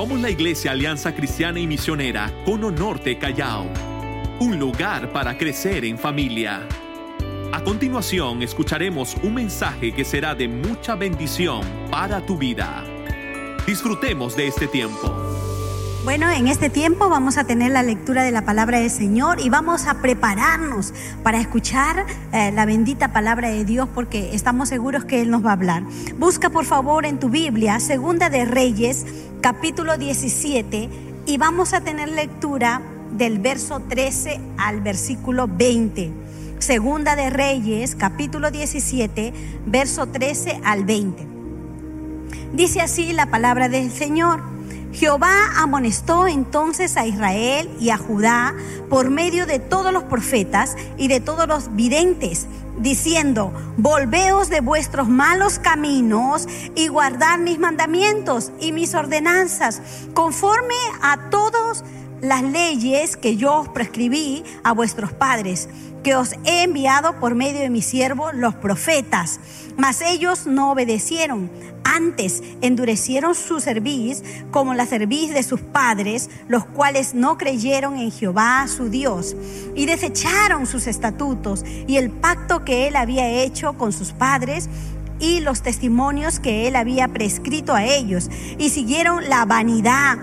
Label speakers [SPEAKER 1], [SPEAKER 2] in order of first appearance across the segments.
[SPEAKER 1] Somos la Iglesia Alianza Cristiana y Misionera Cono Norte Callao, un lugar para crecer en familia. A continuación escucharemos un mensaje que será de mucha bendición para tu vida. Disfrutemos de este tiempo.
[SPEAKER 2] Bueno, en este tiempo vamos a tener la lectura de la palabra del Señor y vamos a prepararnos para escuchar eh, la bendita palabra de Dios porque estamos seguros que Él nos va a hablar. Busca por favor en tu Biblia, Segunda de Reyes, capítulo 17, y vamos a tener lectura del verso 13 al versículo 20. Segunda de Reyes, capítulo 17, verso 13 al 20. Dice así la palabra del Señor. Jehová amonestó entonces a Israel y a Judá por medio de todos los profetas y de todos los videntes, diciendo, volveos de vuestros malos caminos y guardad mis mandamientos y mis ordenanzas, conforme a todas las leyes que yo os prescribí a vuestros padres que os he enviado por medio de mi siervo los profetas. Mas ellos no obedecieron. Antes endurecieron su cerviz como la cerviz de sus padres, los cuales no creyeron en Jehová su Dios, y desecharon sus estatutos y el pacto que él había hecho con sus padres y los testimonios que él había prescrito a ellos, y siguieron la vanidad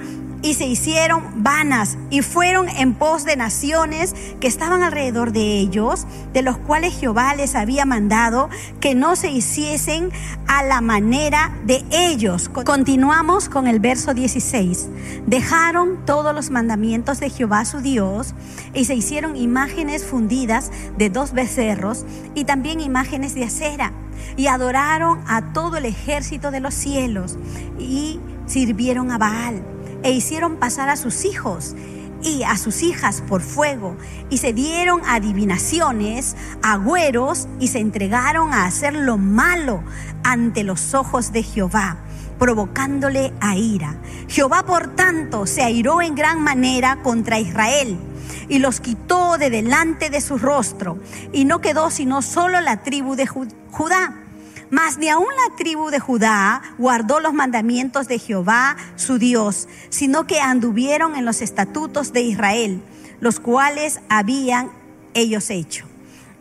[SPEAKER 2] y se hicieron vanas y fueron en pos de naciones que estaban alrededor de ellos, de los cuales Jehová les había mandado que no se hiciesen a la manera de ellos. Continuamos con el verso 16. Dejaron todos los mandamientos de Jehová su Dios y se hicieron imágenes fundidas de dos becerros y también imágenes de acera y adoraron a todo el ejército de los cielos y sirvieron a Baal e hicieron pasar a sus hijos y a sus hijas por fuego, y se dieron adivinaciones, agüeros, y se entregaron a hacer lo malo ante los ojos de Jehová, provocándole a ira. Jehová, por tanto, se airó en gran manera contra Israel y los quitó de delante de su rostro, y no quedó sino solo la tribu de Judá mas ni aun la tribu de Judá guardó los mandamientos de Jehová su Dios, sino que anduvieron en los estatutos de Israel, los cuales habían ellos hecho.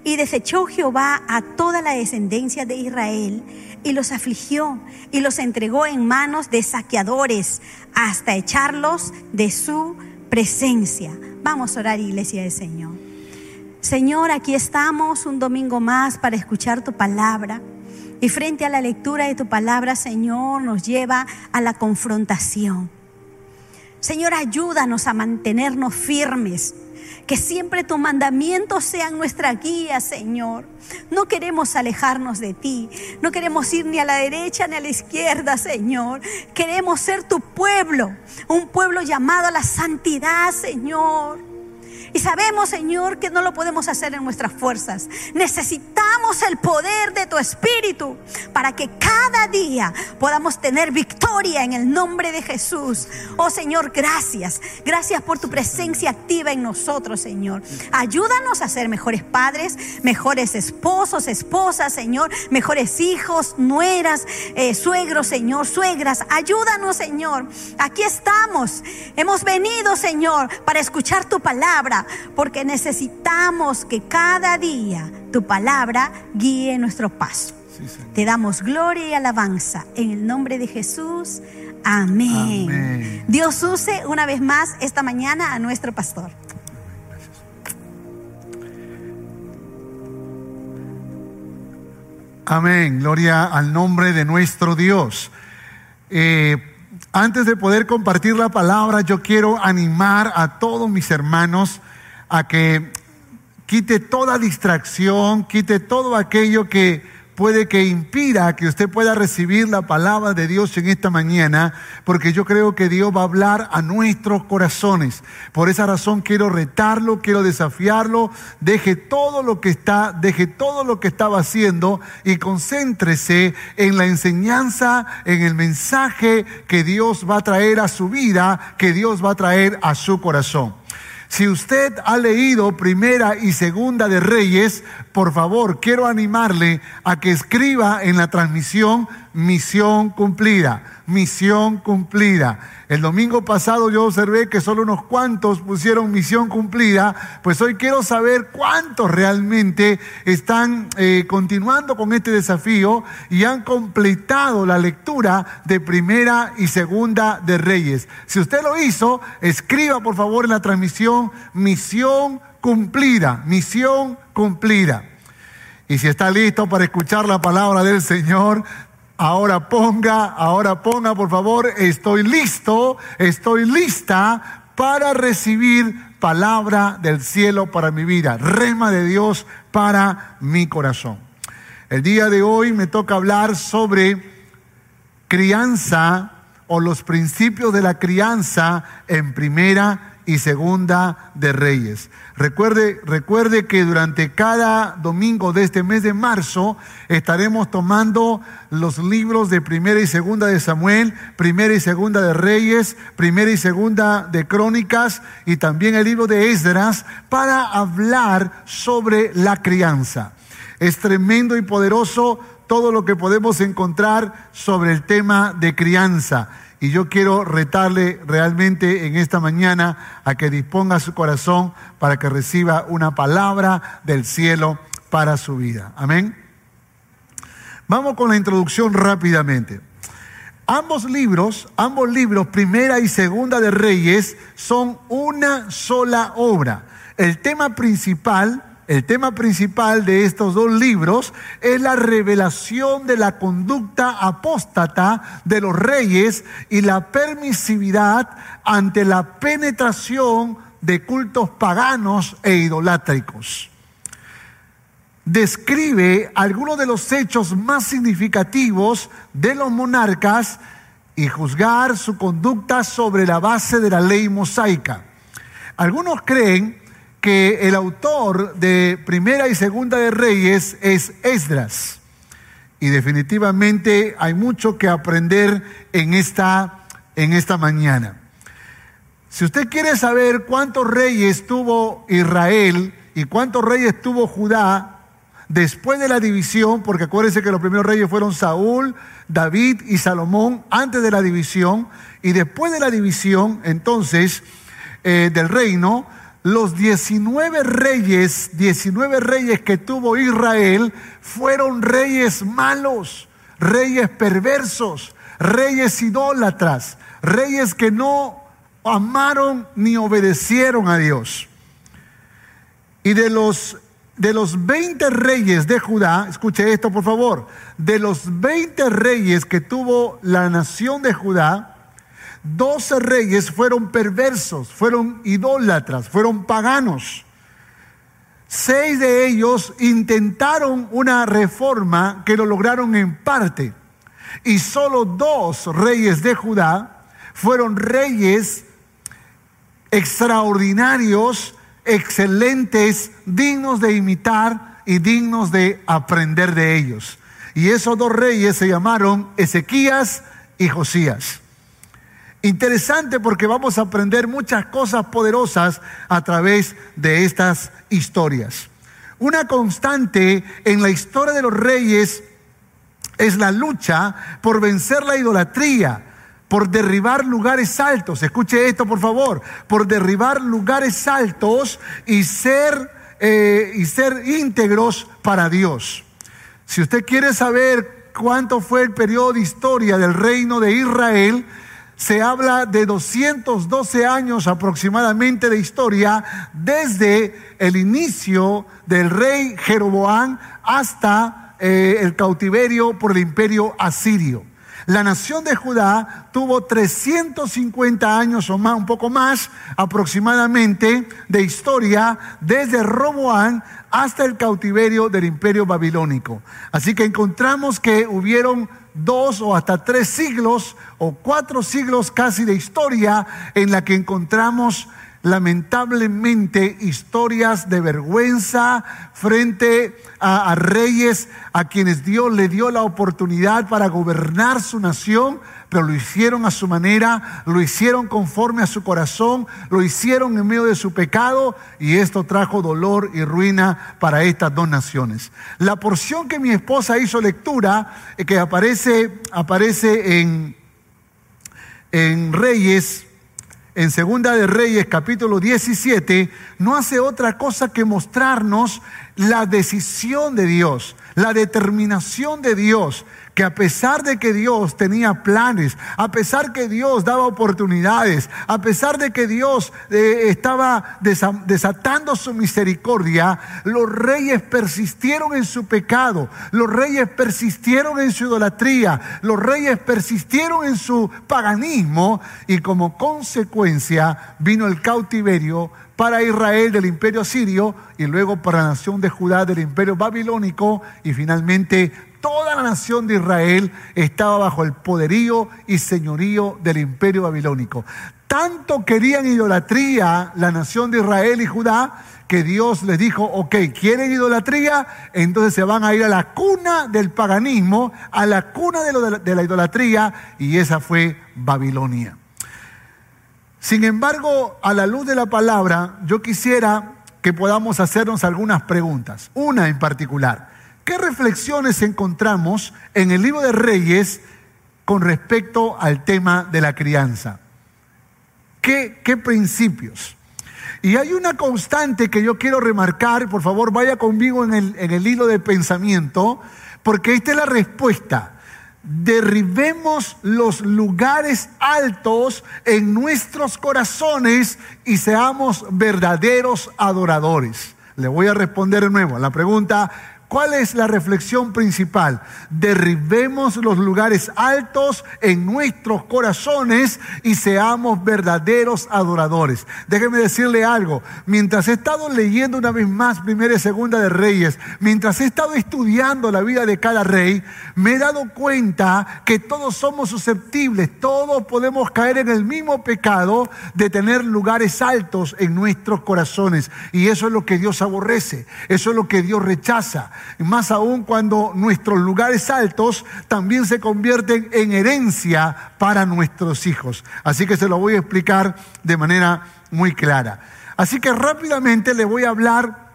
[SPEAKER 2] Y desechó Jehová a toda la descendencia de Israel y los afligió y los entregó en manos de saqueadores hasta echarlos de su presencia. Vamos a orar, iglesia del Señor. Señor, aquí estamos un domingo más para escuchar tu palabra. Y frente a la lectura de tu palabra, Señor, nos lleva a la confrontación. Señor, ayúdanos a mantenernos firmes. Que siempre tus mandamientos sean nuestra guía, Señor. No queremos alejarnos de ti. No queremos ir ni a la derecha ni a la izquierda, Señor. Queremos ser tu pueblo. Un pueblo llamado a la santidad, Señor. Y sabemos, Señor, que no lo podemos hacer en nuestras fuerzas. Necesitamos el poder de tu Espíritu para que cada día podamos tener victoria en el nombre de Jesús. Oh Señor, gracias. Gracias por tu presencia activa en nosotros, Señor. Ayúdanos a ser mejores padres, mejores esposos, esposas, Señor, mejores hijos, nueras, eh, suegros, Señor, suegras. Ayúdanos, Señor. Aquí estamos. Hemos venido, Señor, para escuchar tu palabra porque necesitamos que cada día tu palabra guíe nuestro paso. Te damos gloria y alabanza en el nombre de Jesús. Amén. Dios use una vez más esta mañana a nuestro pastor.
[SPEAKER 3] Amén. Gloria al nombre de nuestro Dios. Eh, antes de poder compartir la palabra, yo quiero animar a todos mis hermanos a que quite toda distracción, quite todo aquello que puede que impida que usted pueda recibir la palabra de Dios en esta mañana, porque yo creo que Dios va a hablar a nuestros corazones. Por esa razón quiero retarlo, quiero desafiarlo, deje todo lo que está, deje todo lo que estaba haciendo y concéntrese en la enseñanza, en el mensaje que Dios va a traer a su vida, que Dios va a traer a su corazón. Si usted ha leído primera y segunda de Reyes, por favor, quiero animarle a que escriba en la transmisión misión cumplida. misión cumplida. El domingo pasado yo observé que solo unos cuantos pusieron misión cumplida, pues hoy quiero saber cuántos realmente están eh, continuando con este desafío y han completado la lectura de primera y segunda de Reyes. Si usted lo hizo, escriba por favor en la transmisión misión cumplida, misión cumplida. Y si está listo para escuchar la palabra del Señor, ahora ponga, ahora ponga por favor, estoy listo, estoy lista para recibir palabra del cielo para mi vida, rema de Dios para mi corazón. El día de hoy me toca hablar sobre crianza o los principios de la crianza en primera y segunda de Reyes. Recuerde, recuerde que durante cada domingo de este mes de marzo estaremos tomando los libros de primera y segunda de Samuel, primera y segunda de Reyes, primera y segunda de Crónicas y también el libro de Esdras para hablar sobre la crianza. Es tremendo y poderoso todo lo que podemos encontrar sobre el tema de crianza. Y yo quiero retarle realmente en esta mañana a que disponga su corazón para que reciba una palabra del cielo para su vida. Amén. Vamos con la introducción rápidamente. Ambos libros, ambos libros, primera y segunda de Reyes, son una sola obra. El tema principal el tema principal de estos dos libros es la revelación de la conducta apóstata de los reyes y la permisividad ante la penetración de cultos paganos e idolátricos. Describe algunos de los hechos más significativos de los monarcas y juzgar su conducta sobre la base de la ley mosaica. Algunos creen que el autor de Primera y Segunda de Reyes es Esdras. Y definitivamente hay mucho que aprender en esta, en esta mañana. Si usted quiere saber cuántos reyes tuvo Israel y cuántos reyes tuvo Judá después de la división, porque acuérdense que los primeros reyes fueron Saúl, David y Salomón antes de la división, y después de la división, entonces, eh, del reino, los 19 reyes, 19 reyes que tuvo Israel fueron reyes malos, reyes perversos, reyes idólatras, reyes que no amaron ni obedecieron a Dios. Y de los de los 20 reyes de Judá, escuche esto por favor, de los 20 reyes que tuvo la nación de Judá, Doce reyes fueron perversos, fueron idólatras, fueron paganos. Seis de ellos intentaron una reforma que lo lograron en parte. Y solo dos reyes de Judá fueron reyes extraordinarios, excelentes, dignos de imitar y dignos de aprender de ellos. Y esos dos reyes se llamaron Ezequías y Josías. Interesante porque vamos a aprender muchas cosas poderosas a través de estas historias. Una constante en la historia de los reyes es la lucha por vencer la idolatría, por derribar lugares altos. Escuche esto, por favor, por derribar lugares altos y ser, eh, y ser íntegros para Dios. Si usted quiere saber cuánto fue el periodo de historia del reino de Israel, se habla de 212 años aproximadamente de historia desde el inicio del rey Jeroboam hasta eh, el cautiverio por el imperio asirio. La nación de Judá tuvo 350 años o más, un poco más aproximadamente de historia desde Roboán hasta el cautiverio del imperio babilónico. Así que encontramos que hubieron dos o hasta tres siglos o cuatro siglos casi de historia en la que encontramos lamentablemente historias de vergüenza frente a, reyes a quienes Dios le dio la oportunidad para gobernar su nación, pero lo hicieron a su manera, lo hicieron conforme a su corazón, lo hicieron en medio de su pecado y esto trajo dolor y ruina para estas dos naciones. La porción que mi esposa hizo lectura, eh, que aparece, aparece en en Reyes, en Segunda de Reyes capítulo 17, no hace otra cosa que mostrarnos la decisión de Dios, la determinación de Dios que a pesar de que Dios tenía planes, a pesar que Dios daba oportunidades, a pesar de que Dios eh, estaba desatando su misericordia, los reyes persistieron en su pecado, los reyes persistieron en su idolatría, los reyes persistieron en su paganismo y como consecuencia vino el cautiverio para Israel del imperio sirio y luego para la nación de Judá del imperio babilónico y finalmente toda la nación de Israel estaba bajo el poderío y señorío del imperio babilónico. Tanto querían idolatría la nación de Israel y Judá que Dios les dijo, ok, ¿quieren idolatría? Entonces se van a ir a la cuna del paganismo, a la cuna de, de la idolatría, y esa fue Babilonia. Sin embargo, a la luz de la palabra, yo quisiera que podamos hacernos algunas preguntas, una en particular. ¿Qué reflexiones encontramos en el libro de Reyes con respecto al tema de la crianza? ¿Qué, qué principios? Y hay una constante que yo quiero remarcar, por favor vaya conmigo en el, en el hilo de pensamiento, porque esta es la respuesta derribemos los lugares altos en nuestros corazones y seamos verdaderos adoradores. Le voy a responder de nuevo a la pregunta, ¿Cuál es la reflexión principal? Derribemos los lugares altos en nuestros corazones y seamos verdaderos adoradores. Déjeme decirle algo. Mientras he estado leyendo una vez más Primera y Segunda de Reyes, mientras he estado estudiando la vida de cada rey, me he dado cuenta que todos somos susceptibles, todos podemos caer en el mismo pecado de tener lugares altos en nuestros corazones. Y eso es lo que Dios aborrece, eso es lo que Dios rechaza más aún cuando nuestros lugares altos también se convierten en herencia para nuestros hijos. Así que se lo voy a explicar de manera muy clara. Así que rápidamente le voy a hablar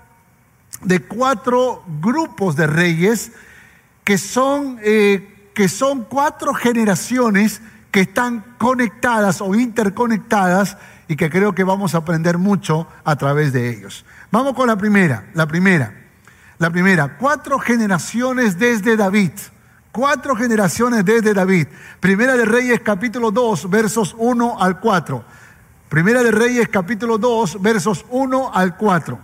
[SPEAKER 3] de cuatro grupos de reyes que son, eh, que son cuatro generaciones que están conectadas o interconectadas y que creo que vamos a aprender mucho a través de ellos. Vamos con la primera, la primera. La primera, cuatro generaciones desde David. Cuatro generaciones desde David. Primera de Reyes capítulo 2, versos 1 al 4. Primera de Reyes capítulo 2, versos 1 al 4.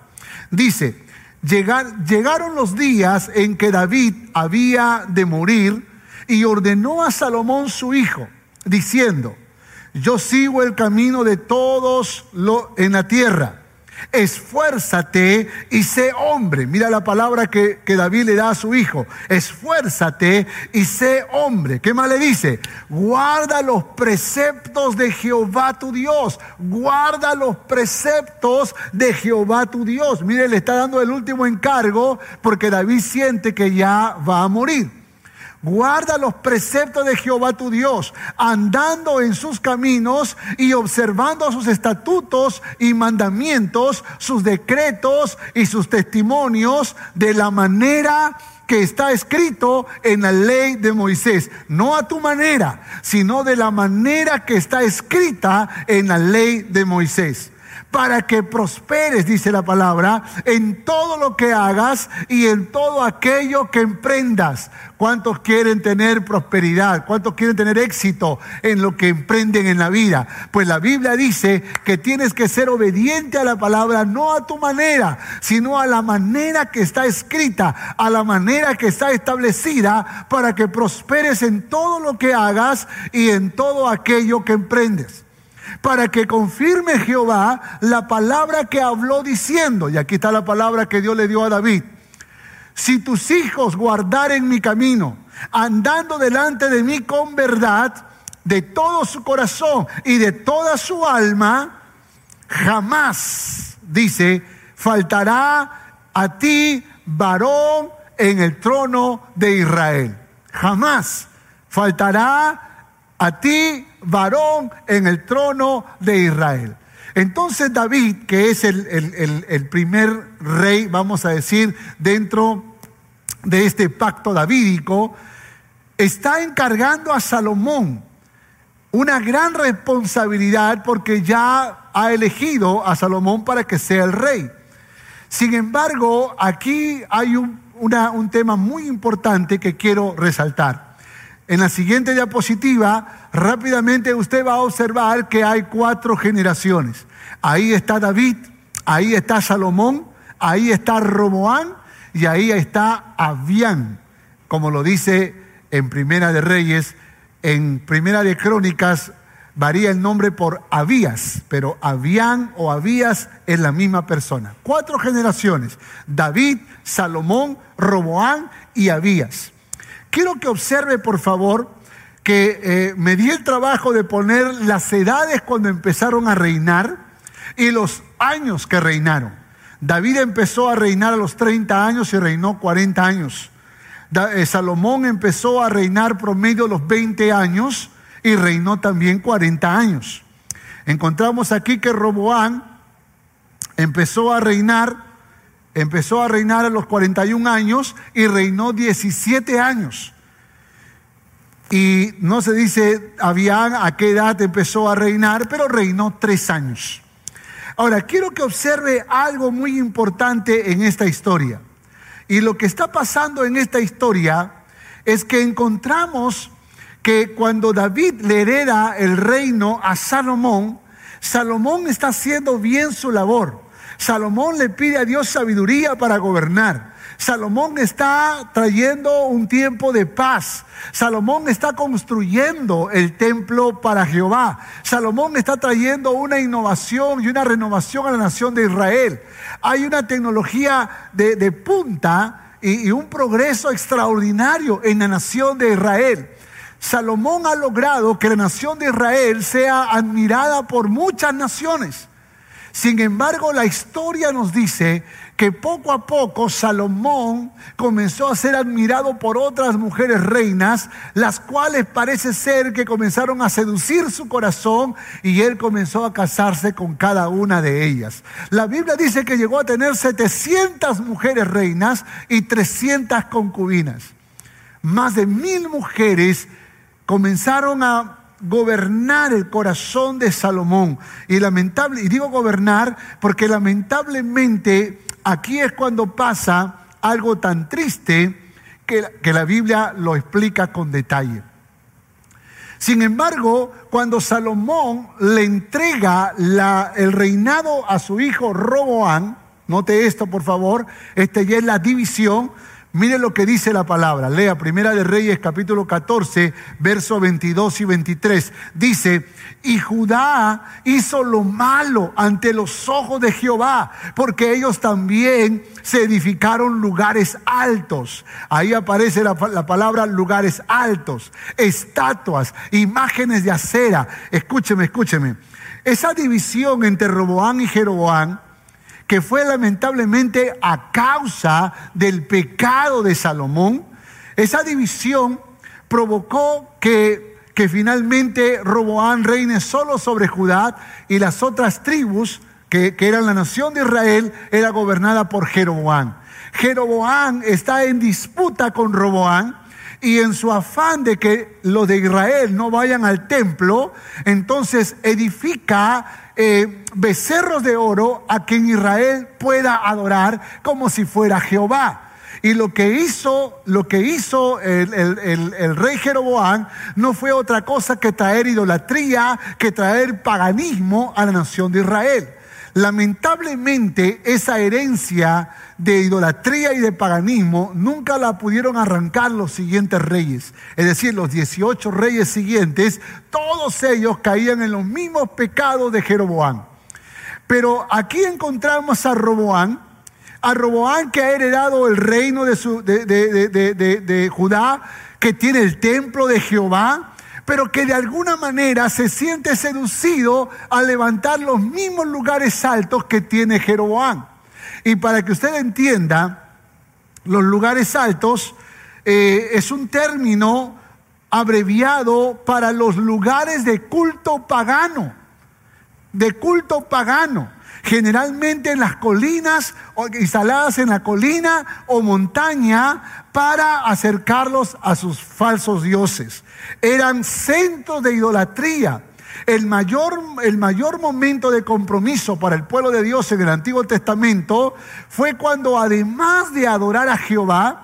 [SPEAKER 3] Dice, llegaron los días en que David había de morir y ordenó a Salomón su hijo, diciendo, yo sigo el camino de todos en la tierra Esfuérzate y sé hombre. Mira la palabra que, David le da a su hijo. Esfuérzate y sé hombre. ¿Qué más le dice? Guarda los preceptos de Jehová tu Dios. Guarda los preceptos de Jehová tu Dios. Mire, le está dando el último encargo porque David siente que ya va a morir. Guarda los preceptos de Jehová tu Dios, andando en sus caminos y observando sus estatutos y mandamientos, sus decretos y sus testimonios de la manera que está escrito en la ley de Moisés. No a tu manera, sino de la manera que está escrita en la ley de Moisés para que prosperes, dice la palabra, en todo lo que hagas y en todo aquello que emprendas. ¿Cuántos quieren tener prosperidad? ¿Cuántos quieren tener éxito en lo que emprenden en la vida? Pues la Biblia dice que tienes que ser obediente a la palabra, no a tu manera, sino a la manera que está escrita, a la manera que está establecida para que prosperes en todo lo que hagas y en todo aquello que emprendes para que confirme Jehová la palabra que habló diciendo, y aquí está la palabra que Dios le dio a David, si tus hijos guardaren mi camino, andando delante de mí con verdad, de todo su corazón y de toda su alma, jamás, dice, faltará a ti varón en el trono de Israel. Jamás faltará a ti varón en el trono de Israel. Entonces David, que es el, primer rey, vamos a decir, dentro de este pacto davídico, está encargando a Salomón una gran responsabilidad porque ya ha elegido a Salomón para que sea el rey. Sin embargo, aquí hay un, un tema muy importante que quiero resaltar. En la siguiente diapositiva, rápidamente usted va a observar que hay cuatro generaciones. Ahí está David, ahí está Salomón, ahí está Roboán y ahí está Abián, como lo dice en Primera de Reyes, en Primera de Crónicas varía el nombre por Abías, pero Abián o Abías es la misma persona. Cuatro generaciones, David, Salomón, Roboán y Abías. Quiero que observe, por favor, que eh, me di el trabajo de poner las edades cuando empezaron a reinar y los años que reinaron. David empezó a reinar a los 30 años y reinó 40 años. Eh, Salomón empezó a reinar promedio los 20 años y reinó también 40 años. Encontramos aquí que Roboán empezó a reinar, empezó a reinar a los 41 años y reinó 17 años. Y no se dice Abián a qué edad empezó a reinar, pero reinó tres años. Ahora, quiero que observe algo muy importante en esta historia. Y lo que está pasando en esta historia es que encontramos que cuando David le hereda el reino a Salomón, Salomón está haciendo bien su labor. Salomón le pide a Dios sabiduría para gobernar. Salomón está trayendo un tiempo de paz. Salomón está construyendo el templo para Jehová. Salomón está trayendo una innovación y una renovación a la nación de Israel. Hay una tecnología de, punta y, y un progreso extraordinario en la nación de Israel. Salomón ha logrado que la nación de Israel sea admirada por muchas naciones. Sin embargo, la historia nos dice que poco a poco Salomón comenzó a ser admirado por otras mujeres reinas, las cuales parece ser que comenzaron a seducir su corazón y él comenzó a casarse con cada una de ellas. La Biblia dice que llegó a tener 700 mujeres reinas y 300 concubinas. Más de mil mujeres comenzaron a gobernar el corazón de Salomón. Y lamentable, y digo gobernar porque lamentablemente aquí es cuando pasa algo tan triste que, que la Biblia lo explica con detalle. Sin embargo, cuando Salomón le entrega el reinado a su hijo Roboán, note esto por favor, este ya es la división, Mire lo que dice la palabra. Lea Primera de Reyes capítulo 14, versos 22 y 23. Dice, y Judá hizo lo malo ante los ojos de Jehová, porque ellos también se edificaron lugares altos. Ahí aparece la, la palabra lugares altos, estatuas, imágenes de acera. Escúcheme, escúcheme. Esa división entre Roboán y Jeroboán que fue lamentablemente a causa del pecado de Salomón, esa división provocó que, que finalmente Roboán reine solo sobre Judá y las otras tribus, que, que eran la nación de Israel, era gobernada por Jeroboán. Jeroboán está en disputa con Roboán y en su afán de que los de Israel no vayan al templo, entonces edifica eh, becerros de oro a quien Israel pueda adorar como si fuera Jehová. Y lo que hizo, lo que hizo el, el, rey Jeroboam no fue otra cosa que traer idolatría, que traer paganismo a la nación de Israel. Lamentablemente esa herencia de idolatría y de paganismo nunca la pudieron arrancar los siguientes reyes. Es decir, los 18 reyes siguientes, todos ellos caían en los mismos pecados de Jeroboam. Pero aquí encontramos a Roboán, a Roboán que ha heredado el reino de, su, de, de Judá, que tiene el templo de Jehová, pero que de alguna manera se siente seducido al levantar los mismos lugares altos que tiene Jeroboam. Y para que usted entienda, los lugares altos eh, es un término abreviado para los lugares de culto pagano, de culto pagano. generalmente en las colinas, instaladas en la colina o montaña, para acercarlos a sus falsos dioses. Eran centros de idolatría. El mayor, el mayor momento de compromiso para el pueblo de Dios en el Antiguo Testamento fue cuando además de adorar a Jehová,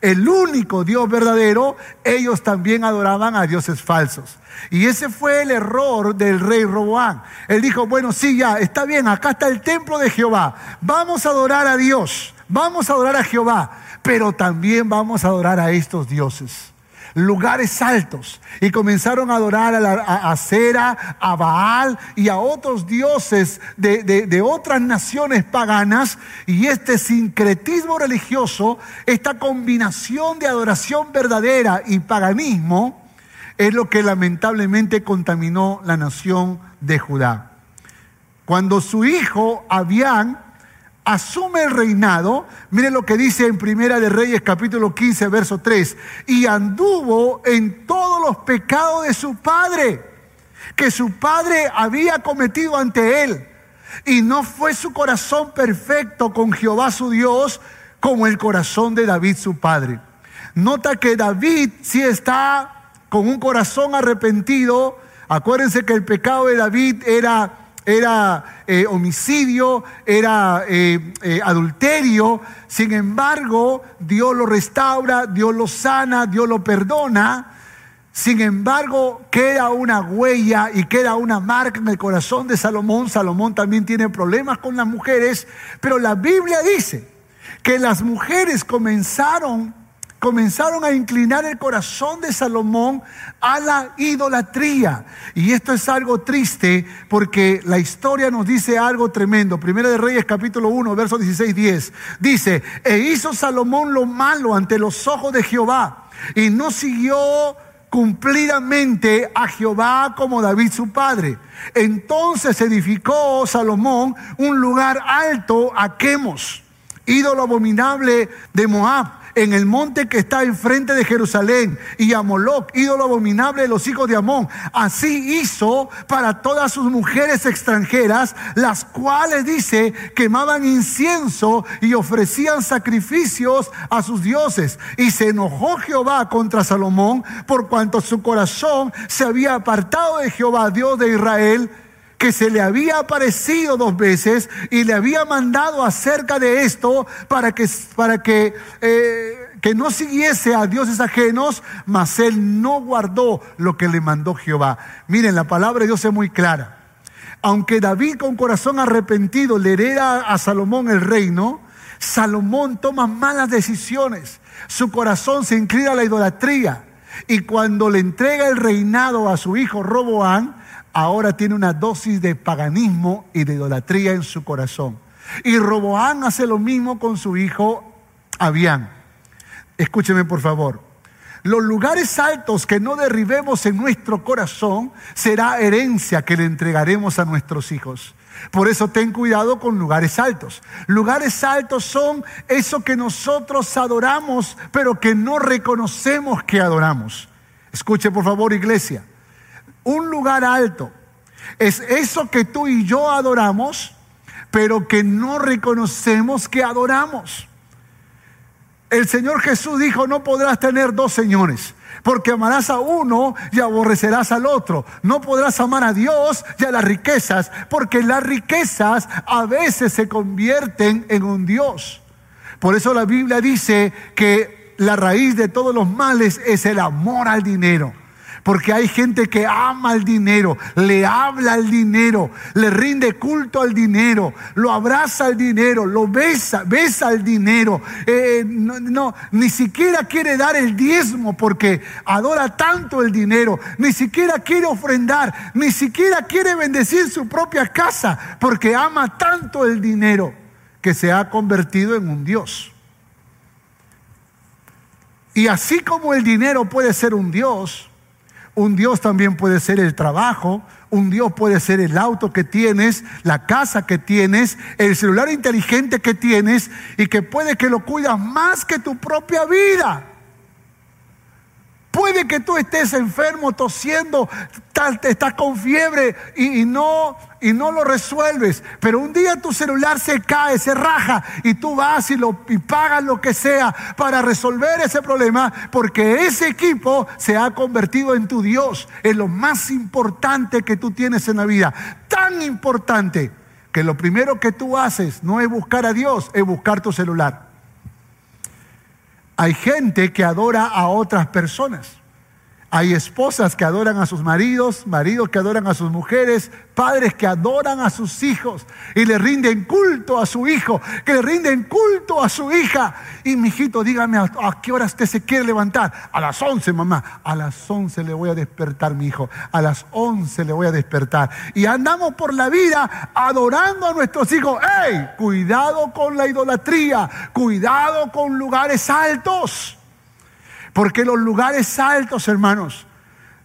[SPEAKER 3] el único Dios verdadero, ellos también adoraban a dioses falsos. Y ese fue el error del rey Roboán. Él dijo, bueno, sí, ya, está bien, acá está el templo de Jehová. Vamos a adorar a Dios, vamos a adorar a Jehová, pero también vamos a adorar a estos dioses lugares altos y comenzaron a adorar a, la, a, Baal y a otros dioses de, de otras naciones paganas. Y este sincretismo religioso, esta combinación de adoración verdadera y paganismo, es lo que lamentablemente contaminó la nación de Judá. Cuando su hijo Abián asume el reinado, mire lo que dice en Primera de Reyes capítulo 15, verso 3, y anduvo en todos los pecados de su padre, que su padre había cometido ante él, y no fue su corazón perfecto con Jehová su Dios como el corazón de David su padre. Nota que David sí está con un corazón arrepentido. Acuérdense que el pecado de David era era eh, homicidio, era eh, eh, adulterio. Sin embargo, Dios lo restaura, Dios lo sana, Dios lo perdona. Sin embargo, queda una huella y queda una marca en el corazón de Salomón. Salomón también tiene problemas con las mujeres, pero la Biblia dice que las mujeres comenzaron comenzaron a inclinar el corazón de Salomón a la idolatría. Y esto es algo triste porque la historia nos dice algo tremendo. Primera de Reyes capítulo 1, verso 16, 10. Dice, e hizo Salomón lo malo ante los ojos de Jehová y no siguió cumplidamente a Jehová como David su padre. Entonces edificó Salomón un lugar alto a Quemos, ídolo abominable de Moab en el monte que está enfrente de Jerusalén, y a Moloch, ídolo abominable de los hijos de Amón. Así hizo para todas sus mujeres extranjeras, las cuales, dice, quemaban incienso y ofrecían sacrificios a sus dioses. Y se enojó Jehová contra Salomón por cuanto su corazón se había apartado de Jehová, Dios de Israel, que se le había aparecido dos veces y le había mandado acerca de esto para que, para que, eh, que no siguiese a dioses ajenos, mas él no guardó lo que le mandó Jehová. Miren, la palabra de Dios es muy clara. Aunque David con corazón arrepentido le hereda a Salomón el reino, Salomón toma malas decisiones. Su corazón se inclina a la idolatría. Y cuando le entrega el reinado a su hijo Roboán, ahora tiene una dosis de paganismo y de idolatría en su corazón. Y Roboán hace lo mismo con su hijo Abián. Escúcheme por favor. Los lugares altos que no derribemos en nuestro corazón será herencia que le entregaremos a nuestros hijos. Por eso ten cuidado con lugares altos. Lugares altos son eso que nosotros adoramos, pero que no reconocemos que adoramos. Escuche por favor, iglesia. Un lugar alto es eso que tú y yo adoramos, pero que no reconocemos que adoramos. El Señor Jesús dijo, no podrás tener dos señores, porque amarás a uno y aborrecerás al otro. No podrás amar a Dios y a las riquezas, porque las riquezas a veces se convierten en un Dios. Por eso la Biblia dice que la raíz de todos los males es el amor al dinero. Porque hay gente que ama el dinero, le habla al dinero, le rinde culto al dinero, lo abraza al dinero, lo besa, besa al dinero. Eh, no, ni siquiera quiere dar el diezmo porque adora tanto el dinero. Ni siquiera quiere ofrendar, ni siquiera quiere bendecir su propia casa porque ama tanto el dinero que se ha convertido en un Dios. Y así como el dinero puede ser un Dios, un Dios también puede ser el trabajo, un Dios puede ser el auto que tienes, la casa que tienes, el celular inteligente que tienes y que puede que lo cuidas más que tu propia vida. Puede que tú estés enfermo, tosiendo, estás con fiebre y, no, y no lo resuelves. Pero un día tu celular se cae, se raja y tú vas y, lo, y pagas lo que sea para resolver ese problema porque ese equipo se ha convertido en tu Dios, en lo más importante que tú tienes en la vida. Tan importante que lo primero que tú haces no es buscar a Dios, es buscar tu celular. Hay gente que adora a otras personas. Hay esposas que adoran a sus maridos, maridos que adoran a sus mujeres, padres que adoran a sus hijos y le rinden culto a su hijo, que le rinden culto a su hija. Y mi hijito, dígame, ¿a, qué hora usted se quiere levantar? A las 11, mamá. A las 11 le voy a despertar, mi hijo. A las 11 le voy a despertar. Y andamos por la vida adorando a nuestros hijos. ¡Ey! Cuidado con la idolatría, cuidado con lugares altos. Porque los lugares altos, hermanos,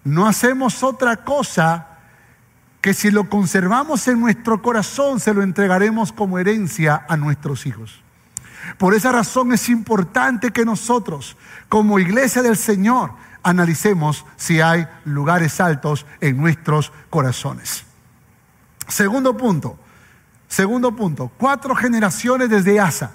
[SPEAKER 3] no hacemos otra cosa que si lo conservamos en nuestro corazón, se lo entregaremos como herencia a nuestros hijos. Por esa razón es importante que nosotros, como iglesia del Señor, analicemos si hay lugares altos en nuestros corazones. Segundo punto, segundo punto, cuatro generaciones desde Asa,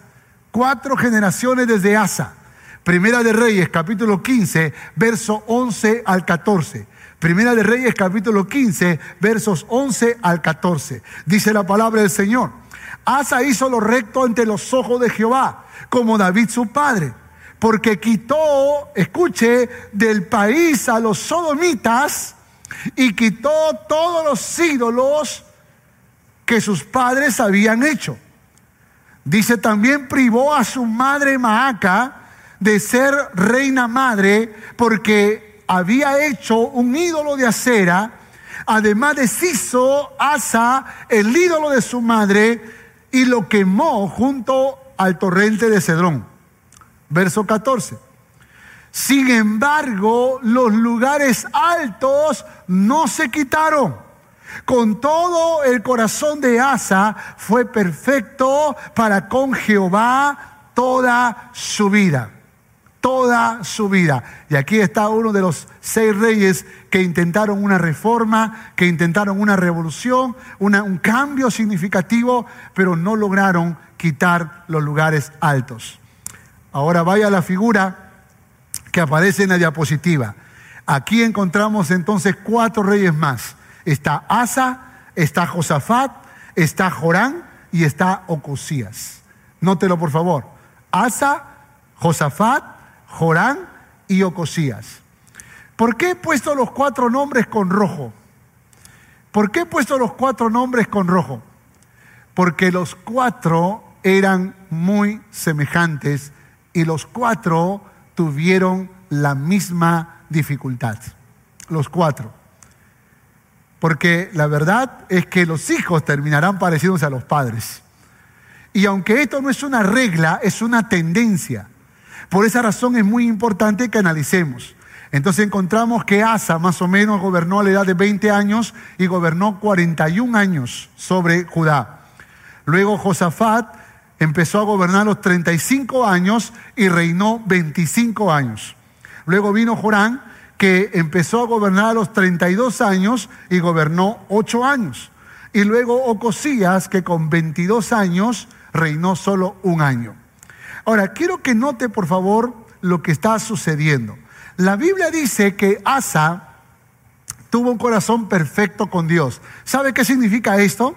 [SPEAKER 3] cuatro generaciones desde Asa. Primera de Reyes, capítulo 15, verso 11 al 14. Primera de Reyes, capítulo 15, versos 11 al 14. Dice la palabra del Señor. Asa hizo lo recto ante los ojos de Jehová, como David su padre, porque quitó, escuche, del país a los sodomitas y quitó todos los ídolos que sus padres habían hecho. Dice también privó a su madre Maaca de ser reina madre porque había hecho un ídolo de acera. Además deshizo Asa el ídolo de su madre y lo quemó junto al torrente de Cedrón. Verso 14. Sin embargo, los lugares altos no se quitaron. Con todo el corazón de Asa fue perfecto para con Jehová toda su vida toda su vida. Y aquí está uno de los seis reyes que intentaron una reforma, que intentaron una revolución, un cambio significativo, pero no lograron quitar los lugares altos. Ahora vaya la figura que aparece en la diapositiva. Aquí encontramos entonces cuatro reyes más. Está Asa, está Josafat, está Jorán y está Ocosías. Nótelo por favor. Asa, Josafat, Jorán y Ocosías. ¿Por qué he puesto los cuatro nombres con rojo? ¿Por qué he puesto los cuatro nombres con rojo? Porque los cuatro eran muy semejantes y los cuatro tuvieron la misma dificultad. Los cuatro. Porque la verdad es que los hijos terminarán pareciéndose a los padres. Y aunque esto no es una regla, es una tendencia. Por esa razón es muy importante que analicemos. Entonces encontramos que Asa más o menos gobernó a la edad de 20 años y gobernó 41 años sobre Judá. Luego Josafat empezó a gobernar a los 35 años y reinó 25 años. Luego vino Jorán, que empezó a gobernar a los 32 años y gobernó 8 años. Y luego Ocosías, que con 22 años reinó solo un año. Ahora, quiero que note por favor lo que está sucediendo. La Biblia dice que Asa tuvo un corazón perfecto con Dios. ¿Sabe qué significa esto?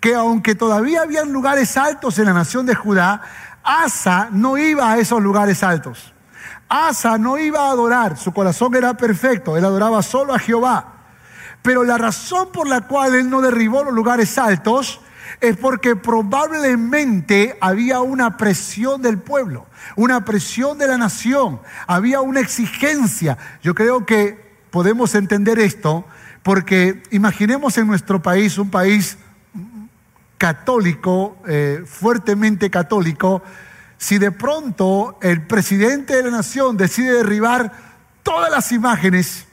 [SPEAKER 3] Que aunque todavía habían lugares altos en la nación de Judá, Asa no iba a esos lugares altos. Asa no iba a adorar, su corazón era perfecto, él adoraba solo a Jehová. Pero la razón por la cual él no derribó los lugares altos es porque probablemente había una presión del pueblo, una presión de la nación, había una exigencia. Yo creo que podemos entender esto porque imaginemos en nuestro país, un país católico, eh, fuertemente católico, si de pronto el presidente de la nación decide derribar todas las imágenes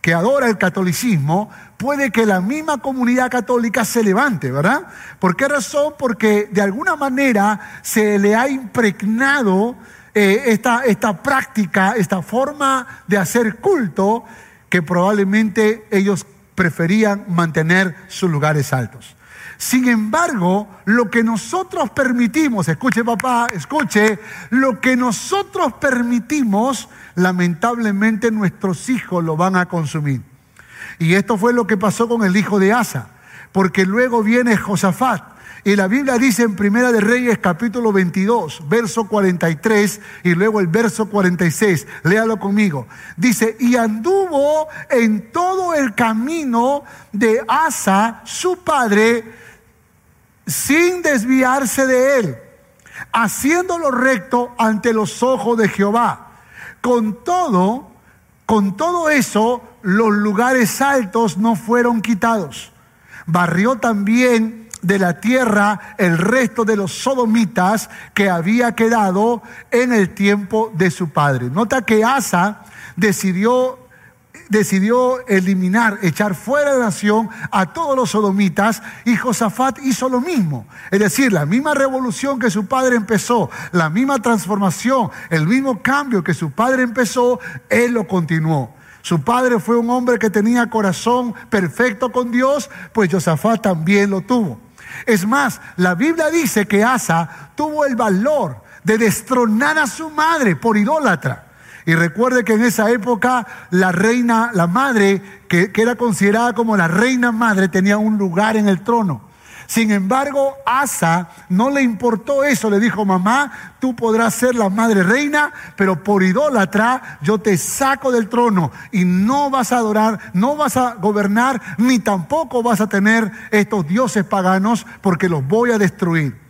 [SPEAKER 3] que adora el catolicismo, puede que la misma comunidad católica se levante, ¿verdad? ¿Por qué razón? Porque de alguna manera se le ha impregnado eh, esta, esta práctica, esta forma de hacer culto que probablemente ellos preferían mantener sus lugares altos. Sin embargo, lo que nosotros permitimos, escuche papá, escuche, lo que nosotros permitimos, lamentablemente nuestros hijos lo van a consumir. Y esto fue lo que pasó con el hijo de Asa, porque luego viene Josafat. Y la Biblia dice en Primera de Reyes capítulo 22, verso 43 y luego el verso 46, léalo conmigo. Dice, y anduvo en todo el camino de Asa, su padre, sin desviarse de él, haciendo lo recto ante los ojos de Jehová. Con todo, con todo eso, los lugares altos no fueron quitados. Barrió también de la tierra el resto de los sodomitas que había quedado en el tiempo de su padre. Nota que Asa decidió decidió eliminar, echar fuera de la nación a todos los sodomitas y Josafat hizo lo mismo. Es decir, la misma revolución que su padre empezó, la misma transformación, el mismo cambio que su padre empezó, él lo continuó. Su padre fue un hombre que tenía corazón perfecto con Dios, pues Josafat también lo tuvo. Es más, la Biblia dice que Asa tuvo el valor de destronar a su madre por idólatra. Y recuerde que en esa época la reina, la madre, que, era considerada como la reina madre, tenía un lugar en el trono. Sin embargo, Asa no le importó eso, le dijo, mamá, tú podrás ser la madre reina, pero por idólatra yo te saco del trono y no vas a adorar, no vas a gobernar, ni tampoco vas a tener estos dioses paganos porque los voy a destruir.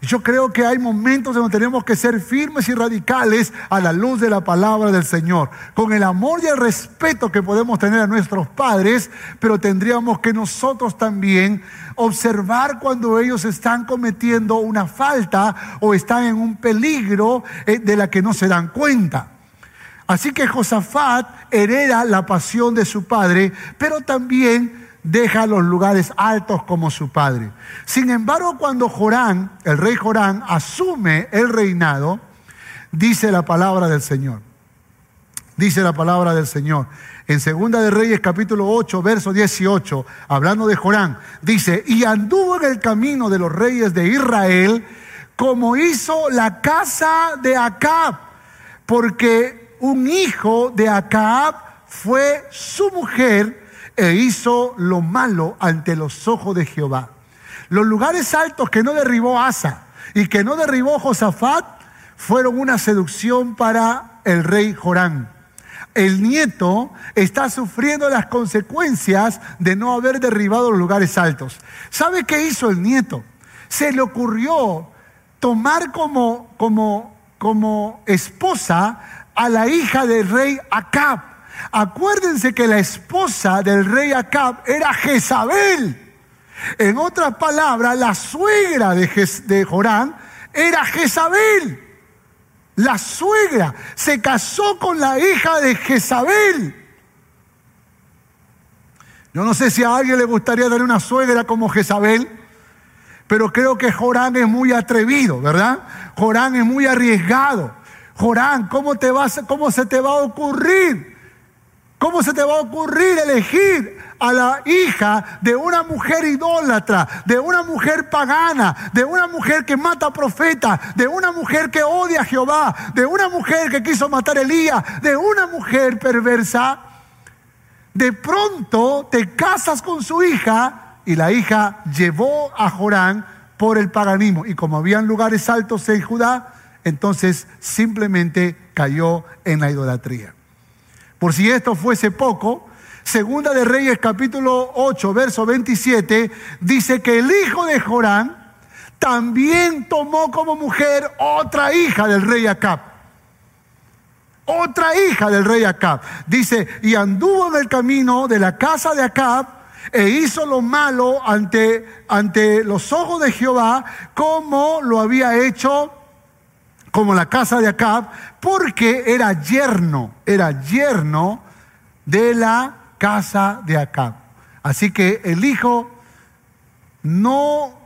[SPEAKER 3] Yo creo que hay momentos en donde tenemos que ser firmes y radicales a la luz de la palabra del Señor, con el amor y el respeto que podemos tener a nuestros padres, pero tendríamos que nosotros también observar cuando ellos están cometiendo una falta o están en un peligro eh, de la que no se dan cuenta. Así que Josafat hereda la pasión de su padre, pero también deja los lugares altos como su padre. Sin embargo, cuando Jorán, el rey Jorán, asume el reinado, dice la palabra del Señor. Dice la palabra del Señor. En Segunda de Reyes capítulo 8, verso 18, hablando de Jorán, dice, y anduvo en el camino de los reyes de Israel como hizo la casa de Acab, porque un hijo de Acab fue su mujer e hizo lo malo ante los ojos de Jehová. Los lugares altos que no derribó Asa y que no derribó Josafat fueron una seducción para el rey Jorán. El nieto está sufriendo las consecuencias de no haber derribado los lugares altos. ¿Sabe qué hizo el nieto? Se le ocurrió tomar como, como, como esposa a la hija del rey Acab. Acuérdense que la esposa del rey Acab era Jezabel. En otras palabras, la suegra de, Jorán era Jezabel. La suegra se casó con la hija de Jezabel. Yo no sé si a alguien le gustaría tener una suegra como Jezabel, pero creo que Jorán es muy atrevido, ¿verdad? Jorán es muy arriesgado. Jorán, ¿cómo, te vas, ¿cómo se te va a ocurrir ¿Cómo se te va a ocurrir elegir a la hija de una mujer idólatra, de una mujer pagana, de una mujer que mata profeta, de una mujer que odia a Jehová, de una mujer que quiso matar a Elías, de una mujer perversa? De pronto te casas con su hija y la hija llevó a Jorán por el paganismo. Y como habían lugares altos en Judá, entonces simplemente cayó en la idolatría. Por si esto fuese poco, Segunda de Reyes capítulo 8, verso 27, dice que el hijo de Jorán también tomó como mujer otra hija del rey Acab. Otra hija del rey Acab. Dice, y anduvo en el camino de la casa de Acab e hizo lo malo ante, ante los ojos de Jehová como lo había hecho como la casa de Acab, porque era yerno, era yerno de la casa de Acab. Así que el hijo no,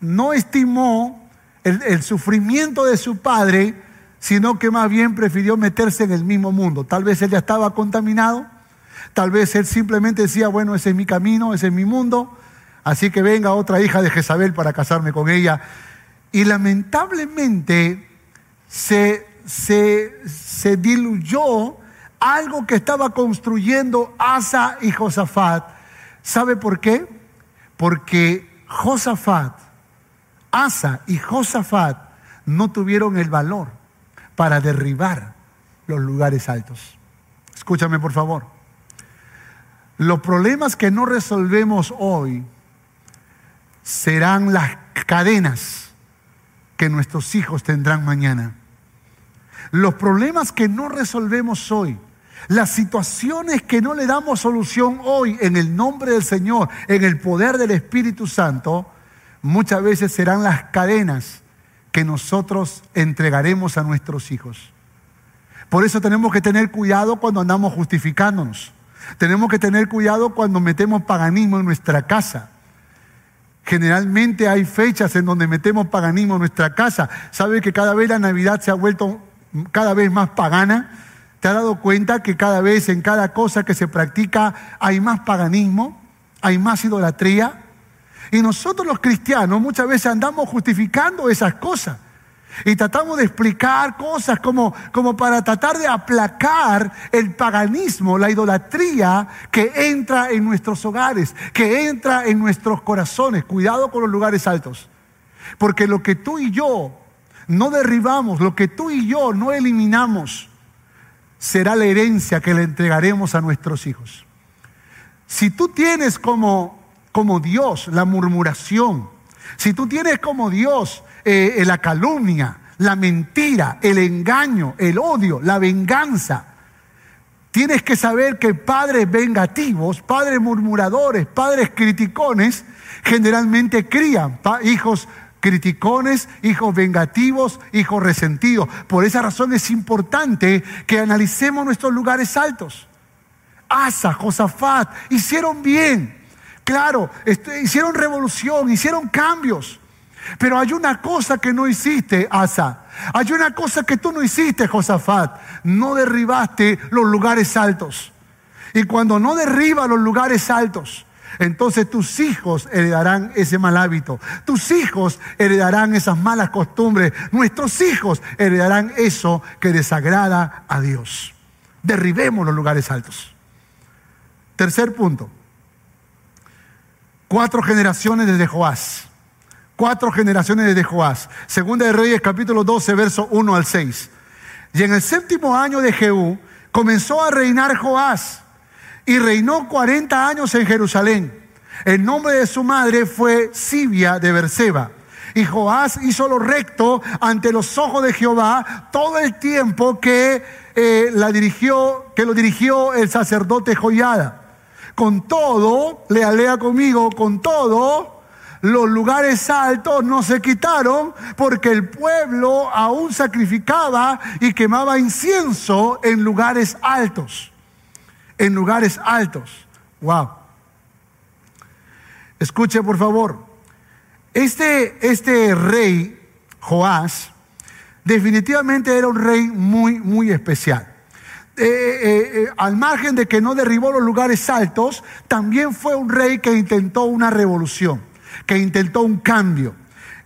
[SPEAKER 3] no estimó el, el sufrimiento de su padre, sino que más bien prefirió meterse en el mismo mundo. Tal vez él ya estaba contaminado, tal vez él simplemente decía, bueno, ese es mi camino, ese es mi mundo, así que venga otra hija de Jezabel para casarme con ella. Y lamentablemente se, se, se diluyó algo que estaba construyendo Asa y Josafat. ¿Sabe por qué? Porque Josafat, Asa y Josafat no tuvieron el valor para derribar los lugares altos. Escúchame por favor. Los problemas que no resolvemos hoy serán las cadenas que nuestros hijos tendrán mañana. Los problemas que no resolvemos hoy, las situaciones que no le damos solución hoy en el nombre del Señor, en el poder del Espíritu Santo, muchas veces serán las cadenas que nosotros entregaremos a nuestros hijos. Por eso tenemos que tener cuidado cuando andamos justificándonos. Tenemos que tener cuidado cuando metemos paganismo en nuestra casa. Generalmente hay fechas en donde metemos paganismo en nuestra casa. ¿Sabe que cada vez la Navidad se ha vuelto cada vez más pagana? ¿Te has dado cuenta que cada vez en cada cosa que se practica hay más paganismo, hay más idolatría? Y nosotros los cristianos muchas veces andamos justificando esas cosas. Y tratamos de explicar cosas como, como para tratar de aplacar el paganismo, la idolatría que entra en nuestros hogares, que entra en nuestros corazones. Cuidado con los lugares altos. Porque lo que tú y yo no derribamos, lo que tú y yo no eliminamos, será la herencia que le entregaremos a nuestros hijos. Si tú tienes como como Dios la murmuración, si tú tienes como Dios eh, la calumnia, la mentira, el engaño, el odio, la venganza, tienes que saber que padres vengativos, padres murmuradores, padres criticones, generalmente crían hijos criticones, hijos vengativos, hijos resentidos. Por esa razón es importante que analicemos nuestros lugares altos. Asa, Josafat, hicieron bien Claro, este, hicieron revolución, hicieron cambios. Pero hay una cosa que no hiciste, Asa. Hay una cosa que tú no hiciste, Josafat. No derribaste los lugares altos. Y cuando no derribas los lugares altos, entonces tus hijos heredarán ese mal hábito. Tus hijos heredarán esas malas costumbres. Nuestros hijos heredarán eso que desagrada a Dios. Derribemos los lugares altos. Tercer punto. Cuatro generaciones desde Joás. Cuatro generaciones desde Joás. Segunda de Reyes capítulo 12, verso 1 al 6. Y en el séptimo año de Jehú comenzó a reinar Joás y reinó 40 años en Jerusalén. El nombre de su madre fue Sibia de Berseba. Y Joás hizo lo recto ante los ojos de Jehová todo el tiempo que, eh, la dirigió, que lo dirigió el sacerdote Joyada. Con todo, lea, lea conmigo, con todo, los lugares altos no se quitaron porque el pueblo aún sacrificaba y quemaba incienso en lugares altos. En lugares altos. Wow. Escuche por favor. Este, este rey, Joás, definitivamente era un rey muy, muy especial. Eh, eh, eh, al margen de que no derribó los lugares altos, también fue un rey que intentó una revolución, que intentó un cambio.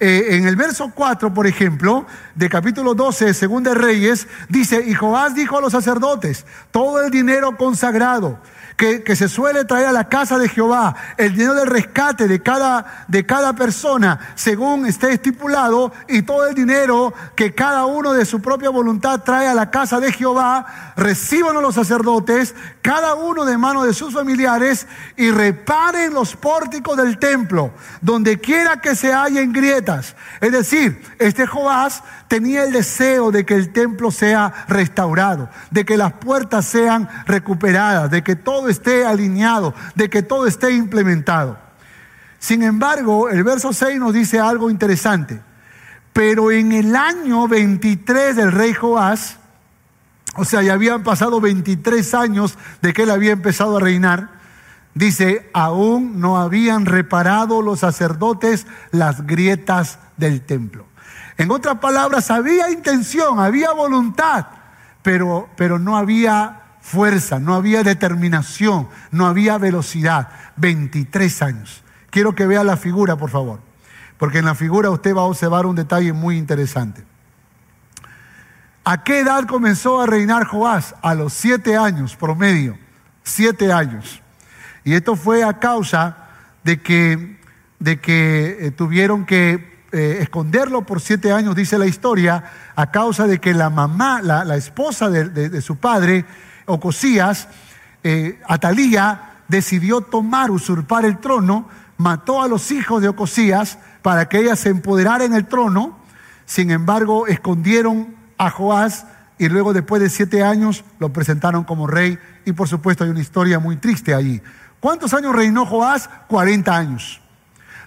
[SPEAKER 3] En el verso 4, por ejemplo, de capítulo 12 de Segunda Reyes, dice, y Joás dijo a los sacerdotes, todo el dinero consagrado, que, se suele traer a la casa de Jehová, el dinero del rescate de cada, de cada persona, según esté estipulado, y todo el dinero que cada uno de su propia voluntad trae a la casa de Jehová, reciban los sacerdotes, cada uno de mano de sus familiares, y reparen los pórticos del templo, donde quiera que se hallen grietas. Es decir, este Joás tenía el deseo de que el templo sea restaurado, de que las puertas sean recuperadas, de que todo esté alineado, de que todo esté implementado. Sin embargo, el verso 6 nos dice algo interesante. Pero en el año 23 del rey Joás, o sea, ya habían pasado 23 años de que él había empezado a reinar, dice, aún no habían reparado los sacerdotes las grietas del templo. En otras palabras, había intención, había voluntad, pero, pero no había fuerza, no había determinación, no había velocidad. 23 años. Quiero que vea la figura, por favor, porque en la figura usted va a observar un detalle muy interesante. ¿A qué edad comenzó a reinar Joás? A los siete años promedio, siete años. Y esto fue a causa de que, de que eh, tuvieron que eh, esconderlo por siete años, dice la historia, a causa de que la mamá, la, esposa de, su padre, Ocosías, eh, Atalía, decidió tomar, usurpar el trono, mató a los hijos de Ocosías para que ella se empoderara en el trono. Sin embargo, escondieron a Joás y luego después de siete años lo presentaron como rey y por supuesto hay una historia muy triste allí. ¿Cuántos años reinó Joás? 40 años.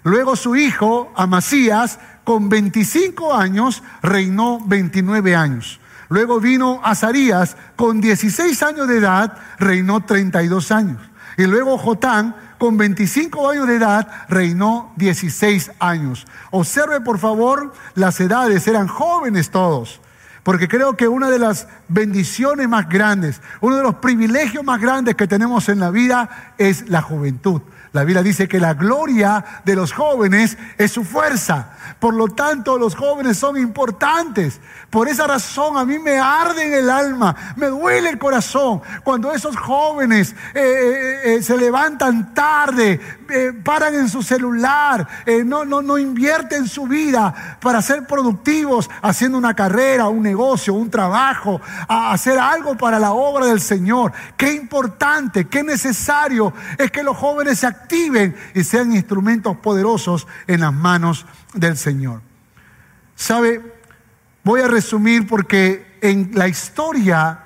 [SPEAKER 3] Luego su hijo, Amasías, con 25 años, reinó 29 años. Luego vino Azarías, con 16 años de edad, reinó 32 años. Y luego Jotán, con 25 años de edad, reinó 16 años. Observe por favor, las edades eran jóvenes todos. Porque creo que una de las bendiciones más grandes, uno de los privilegios más grandes que tenemos en la vida es la juventud. La Biblia dice que la gloria de los jóvenes es su fuerza. Por lo tanto, los jóvenes son importantes. Por esa razón a mí me arde en el alma, me duele el corazón cuando esos jóvenes eh, eh, eh, se levantan tarde, paran en su celular, no, no, no invierten su vida para ser productivos haciendo una carrera, un negocio, un trabajo, a hacer algo para la obra del Señor. Qué importante, qué necesario es que los jóvenes se y sean instrumentos poderosos en las manos del Señor. ¿Sabe? Voy a resumir porque en la historia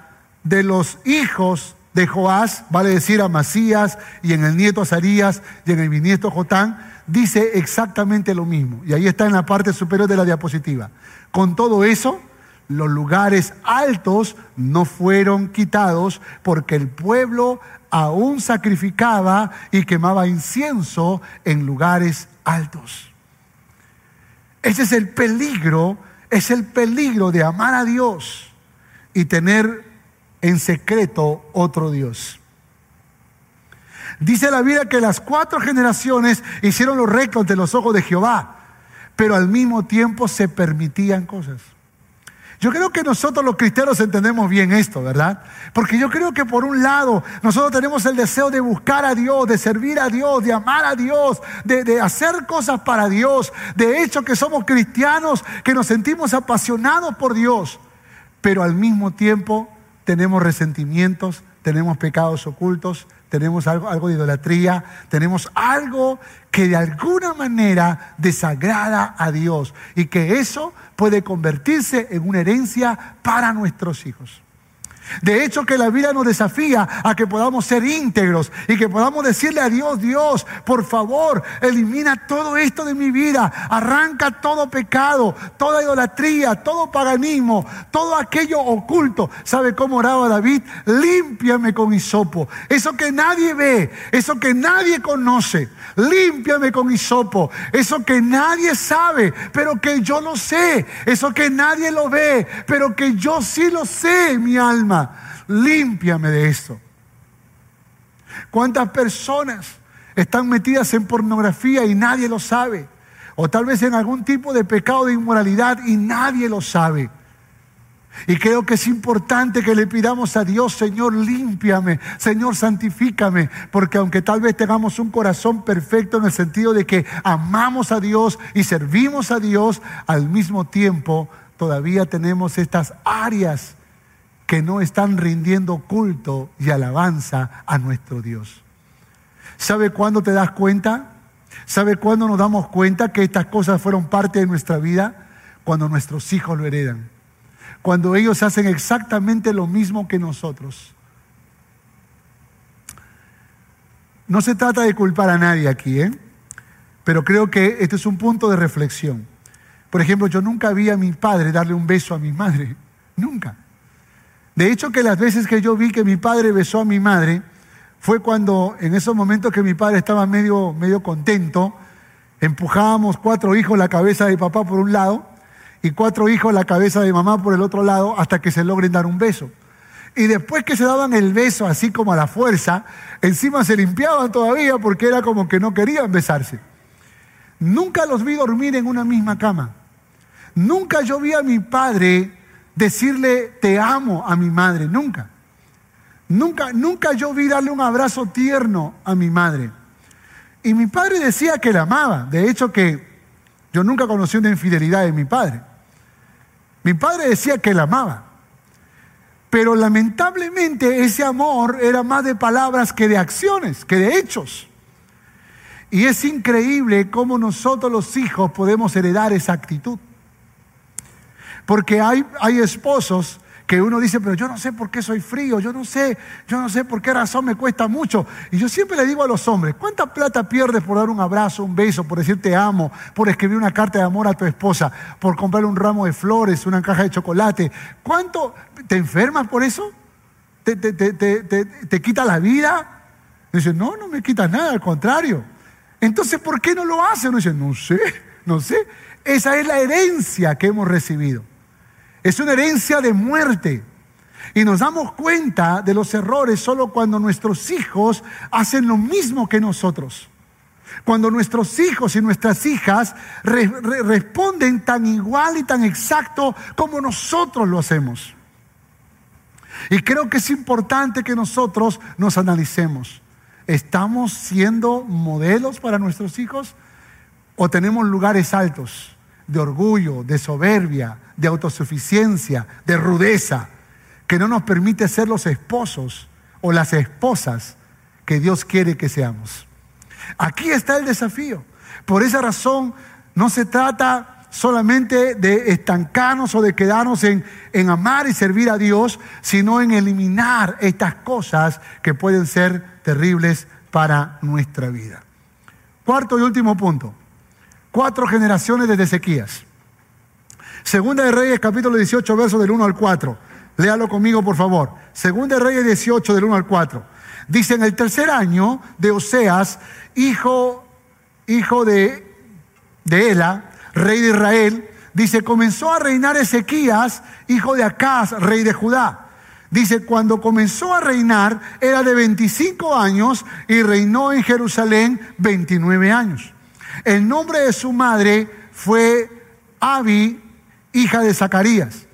[SPEAKER 3] de los hijos de Joás, vale decir a Masías y en el nieto Azarías y en el bisnieto Jotán, dice exactamente lo mismo. Y ahí está en la parte superior de la diapositiva. Con todo eso, los lugares altos no fueron quitados porque el pueblo aún sacrificaba y quemaba incienso en lugares altos. Ese es el peligro, es el peligro de amar a Dios y tener en secreto otro Dios. Dice la Biblia que las cuatro generaciones hicieron lo recto ante los ojos de Jehová, pero al mismo tiempo se permitían cosas. Yo creo que nosotros los cristianos entendemos bien esto, ¿verdad? Porque yo creo que por un lado nosotros tenemos el deseo de buscar a Dios, de servir a Dios, de amar a Dios, de, hacer cosas para Dios. De hecho que somos cristianos, que nos sentimos apasionados por Dios. Pero al mismo tiempo tenemos resentimientos, tenemos pecados ocultos, tenemos algo, algo, de idolatría, tenemos algo que de alguna manera desagrada a Dios y que eso puede convertirse en una herencia para nuestros hijos. De hecho, que la vida nos desafía a que podamos ser íntegros y que podamos decirle a Dios, Dios, por favor, elimina todo esto de mi vida, arranca todo pecado, toda idolatría, todo paganismo, todo aquello oculto. ¿Sabe cómo oraba David? Límpiame con hisopo. Eso que nadie ve, eso que nadie conoce, límpiame con hisopo. Eso que nadie sabe, pero que yo lo sé. Eso que nadie lo ve, pero que yo sí lo sé, mi alma límpiame de esto. ¿Cuántas personas están metidas en pornografía y nadie lo sabe? O tal vez en algún tipo de pecado de inmoralidad y nadie lo sabe. Y creo que es importante que le pidamos a Dios, Señor, límpiame, Señor, santifícame, porque aunque tal vez tengamos un corazón perfecto en el sentido de que amamos a Dios y servimos a Dios, al mismo tiempo todavía tenemos estas áreas que no están rindiendo culto y alabanza a nuestro Dios. ¿Sabe cuándo te das cuenta? ¿Sabe cuándo nos damos cuenta que estas cosas fueron parte de nuestra vida? Cuando nuestros hijos lo heredan. Cuando ellos hacen exactamente lo mismo que nosotros. No se trata de culpar a nadie aquí, ¿eh? pero creo que este es un punto de reflexión. Por ejemplo, yo nunca vi a mi padre darle un beso a mi madre. Nunca. De hecho, que las veces que yo vi que mi padre besó a mi madre, fue cuando en esos momentos que mi padre estaba medio, medio contento, empujábamos cuatro hijos la cabeza de papá por un lado y cuatro hijos la cabeza de mamá por el otro lado hasta que se logren dar un beso. Y después que se daban el beso así como a la fuerza, encima se limpiaban todavía porque era como que no querían besarse. Nunca los vi dormir en una misma cama. Nunca yo vi a mi padre decirle te amo a mi madre, nunca. Nunca, nunca yo vi darle un abrazo tierno a mi madre. Y mi padre decía que la amaba. De hecho que yo nunca conocí una infidelidad de mi padre. Mi padre decía que la amaba. Pero lamentablemente ese amor era más de palabras que de acciones, que de hechos. Y es increíble cómo nosotros los hijos podemos heredar esa actitud. Porque hay, hay esposos que uno dice, pero yo no sé por qué soy frío, yo no sé, yo no sé por qué razón me cuesta mucho. Y yo siempre le digo a los hombres, ¿cuánta plata pierdes por dar un abrazo, un beso, por decir te amo, por escribir una carta de amor a tu esposa, por comprarle un ramo de flores, una caja de chocolate? ¿Cuánto te enfermas por eso? ¿Te, te, quita la vida? dice, no, no me quita nada, al contrario. Entonces, ¿por qué no lo hace? Uno dice, no sé, no sé. Esa es la herencia que hemos recibido. Es una herencia de muerte. Y nos damos cuenta de los errores solo cuando nuestros hijos hacen lo mismo que nosotros. Cuando nuestros hijos y nuestras hijas responden tan igual y tan exacto como nosotros lo hacemos. Y creo que es importante que nosotros nos analicemos. ¿Estamos siendo modelos para nuestros hijos o tenemos lugares altos? de orgullo, de soberbia, de autosuficiencia, de rudeza, que no nos permite ser los esposos o las esposas que Dios quiere que seamos. Aquí está el desafío. Por esa razón no se trata solamente de estancarnos o de quedarnos en, en amar y servir a Dios, sino en eliminar estas cosas que pueden ser terribles para nuestra vida. Cuarto y último punto cuatro generaciones de Ezequías. Segunda de Reyes, capítulo 18, versos del 1 al 4. Léalo conmigo, por favor. Segunda de Reyes 18, del 1 al 4. Dice, en el tercer año de Oseas, hijo, hijo de, de Ela, rey de Israel, dice, comenzó a reinar Ezequías, hijo de Acaz, rey de Judá. Dice, cuando comenzó a reinar, era de 25 años y reinó en Jerusalén 29 años. El nombre de su madre fue Abi, hija de Zacarías.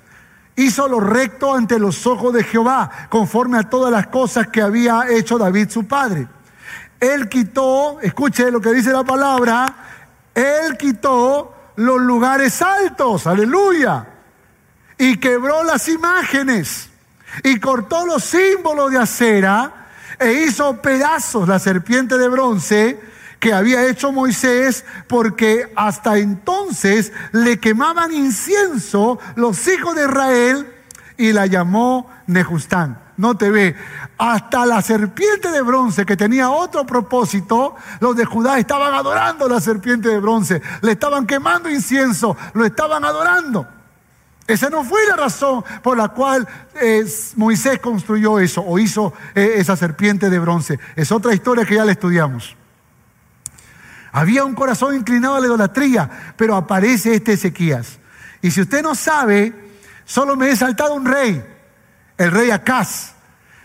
[SPEAKER 3] Hizo lo recto ante los ojos de Jehová, conforme a todas las cosas que había hecho David su padre. Él quitó, escuche lo que dice la palabra, él quitó los lugares altos, aleluya, y quebró las imágenes, y cortó los símbolos de acera, e hizo pedazos la serpiente de bronce, que había hecho Moisés, porque hasta entonces le quemaban incienso los hijos de Israel y la llamó Nejustán. No te ve. Hasta la serpiente de bronce, que tenía otro propósito, los de Judá estaban adorando la serpiente de bronce. Le estaban quemando incienso, lo estaban adorando. Esa no fue la razón por la cual eh, Moisés construyó eso o hizo eh, esa serpiente de bronce. Es otra historia que ya la estudiamos. Había un corazón inclinado a la idolatría, pero aparece este Ezequías. Y si usted no sabe, solo me he saltado un rey, el rey Acaz.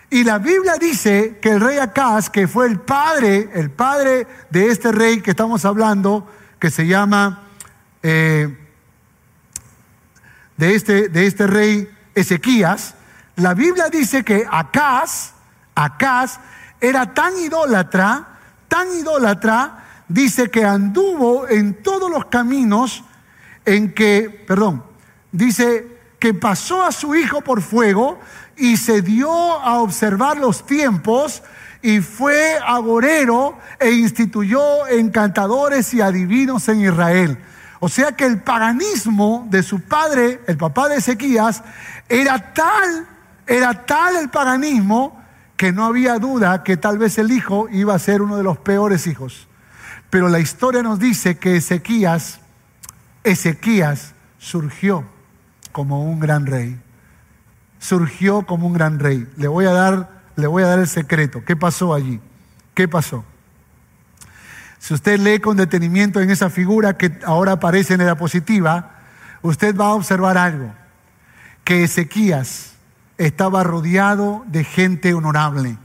[SPEAKER 3] Y la Biblia dice que el rey Acaz, que fue el padre, el padre de este rey que estamos hablando, que se llama, eh, de, este, de este rey Ezequías, la Biblia dice que Acaz, Acaz era tan idólatra, tan idólatra, dice que anduvo en todos los caminos en que, perdón, dice que pasó a su hijo por fuego y se dio a observar los tiempos y fue agorero e instituyó encantadores y adivinos en Israel. O sea que el paganismo de su padre, el papá de Ezequías, era tal, era tal el paganismo que no había duda que tal vez el hijo iba a ser uno de los peores hijos. Pero la historia nos dice que Ezequías, Ezequías surgió como un gran rey. Surgió como un gran rey. Le voy a dar, le voy a dar el secreto. ¿Qué pasó allí? ¿Qué pasó? Si usted lee con detenimiento en esa figura que ahora aparece en la diapositiva, usted va a observar algo, que Ezequías estaba rodeado de gente honorable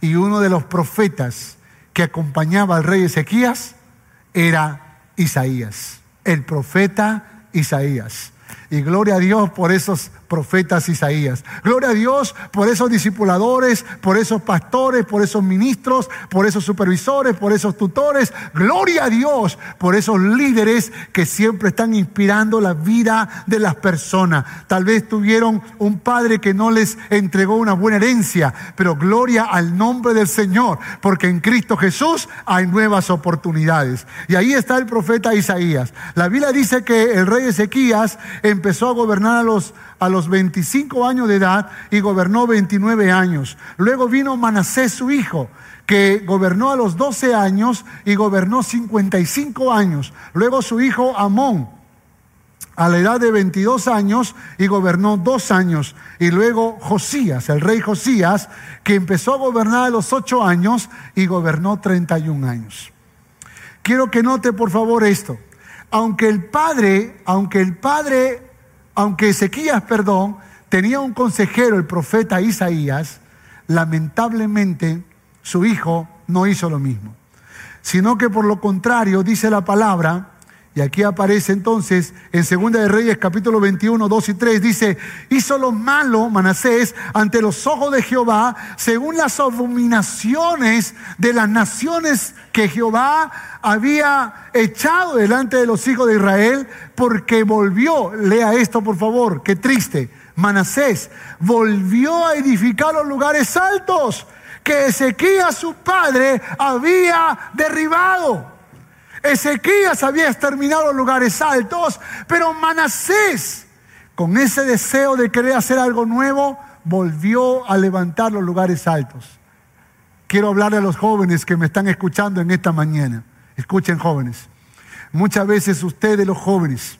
[SPEAKER 3] y uno de los profetas que acompañaba al rey Ezequías era Isaías, el profeta Isaías. Y gloria a Dios por esos profetas Isaías. Gloria a Dios por esos discipuladores, por esos pastores, por esos ministros, por esos supervisores, por esos tutores. Gloria a Dios por esos líderes que siempre están inspirando la vida de las personas. Tal vez tuvieron un padre que no les entregó una buena herencia, pero gloria al nombre del Señor, porque en Cristo Jesús hay nuevas oportunidades. Y ahí está el profeta Isaías. La Biblia dice que el rey Ezequías empezó a gobernar a los, a los 25 años de edad y gobernó 29 años. Luego vino Manasés, su hijo, que gobernó a los 12 años y gobernó 55 años. Luego su hijo Amón, a la edad de 22 años y gobernó dos años. Y luego Josías, el rey Josías, que empezó a gobernar a los 8 años y gobernó 31 años. Quiero que note por favor esto. Aunque el padre, aunque el padre aunque Ezequías, perdón, tenía un consejero, el profeta Isaías, lamentablemente su hijo no hizo lo mismo, sino que por lo contrario dice la palabra y aquí aparece entonces en Segunda de Reyes capítulo 21, 2 y 3, dice, hizo lo malo Manasés ante los ojos de Jehová, según las abominaciones de las naciones que Jehová había echado delante de los hijos de Israel, porque volvió, lea esto por favor, qué triste, Manasés volvió a edificar los lugares altos que Ezequías su padre había derribado. Ezequías había exterminado lugares altos, pero Manasés, con ese deseo de querer hacer algo nuevo, volvió a levantar los lugares altos. Quiero hablarle a los jóvenes que me están escuchando en esta mañana. Escuchen jóvenes. Muchas veces ustedes los jóvenes,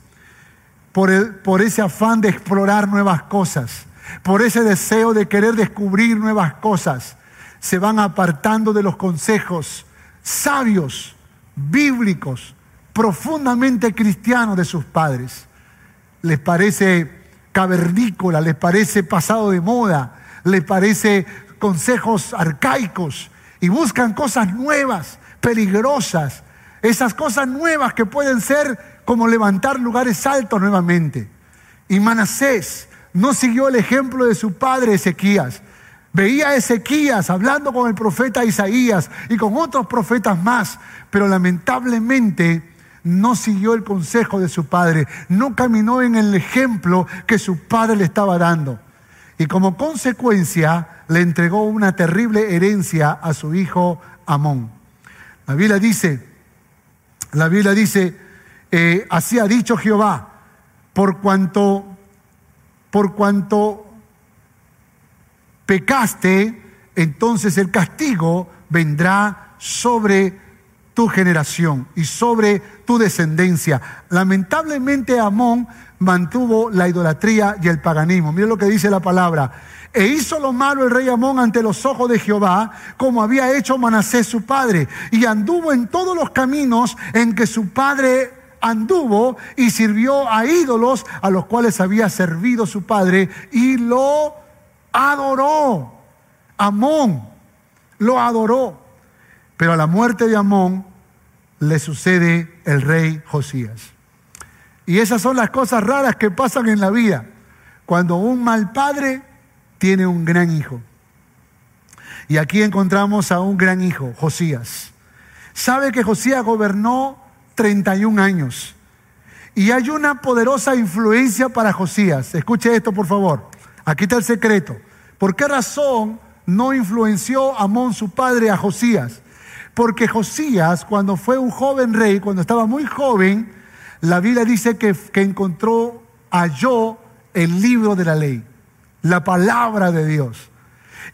[SPEAKER 3] por, por ese afán de explorar nuevas cosas, por ese deseo de querer descubrir nuevas cosas, se van apartando de los consejos sabios bíblicos, profundamente cristianos de sus padres. Les parece cavernícola, les parece pasado de moda, les parece consejos arcaicos y buscan cosas nuevas, peligrosas, esas cosas nuevas que pueden ser como levantar lugares altos nuevamente. Y Manasés no siguió el ejemplo de su padre Ezequías. Veía a Ezequías hablando con el profeta Isaías y con otros profetas más, pero lamentablemente no siguió el consejo de su padre, no caminó en el ejemplo que su padre le estaba dando. Y como consecuencia le entregó una terrible herencia a su hijo Amón. La Biblia dice, la Biblia dice, eh, así ha dicho Jehová, por cuanto, por cuanto pecaste, entonces el castigo vendrá sobre tu generación y sobre tu descendencia. Lamentablemente Amón mantuvo la idolatría y el paganismo. Mira lo que dice la palabra. E hizo lo malo el rey Amón ante los ojos de Jehová, como había hecho Manasés su padre, y anduvo en todos los caminos en que su padre anduvo y sirvió a ídolos a los cuales había servido su padre, y lo adoró. Amón lo adoró. Pero a la muerte de Amón le sucede el rey Josías. Y esas son las cosas raras que pasan en la vida. Cuando un mal padre tiene un gran hijo. Y aquí encontramos a un gran hijo, Josías. Sabe que Josías gobernó 31 años. Y hay una poderosa influencia para Josías. Escuche esto, por favor. Aquí está el secreto. ¿Por qué razón no influenció Amón su padre a Josías? Porque Josías, cuando fue un joven rey, cuando estaba muy joven, la Biblia dice que, encontró, halló el libro de la ley, la palabra de Dios.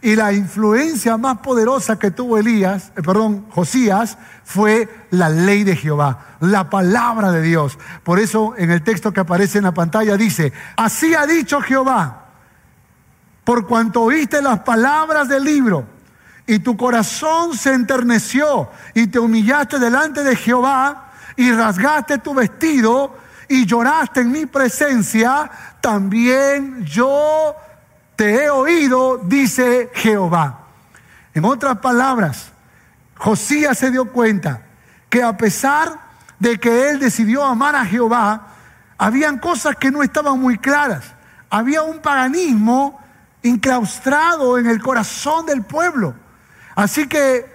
[SPEAKER 3] Y la influencia más poderosa que tuvo Elías, eh, perdón, Josías, fue la ley de Jehová, la palabra de Dios. Por eso en el texto que aparece en la pantalla dice, así ha dicho Jehová por cuanto oíste las palabras del libro y tu corazón se enterneció y te humillaste delante de Jehová y rasgaste tu vestido y lloraste en mi presencia, también yo te he oído, dice Jehová. En otras palabras, Josías se dio cuenta que a pesar de que él decidió amar a Jehová, habían cosas que no estaban muy claras. Había un paganismo inclaustrado en el corazón del pueblo. Así que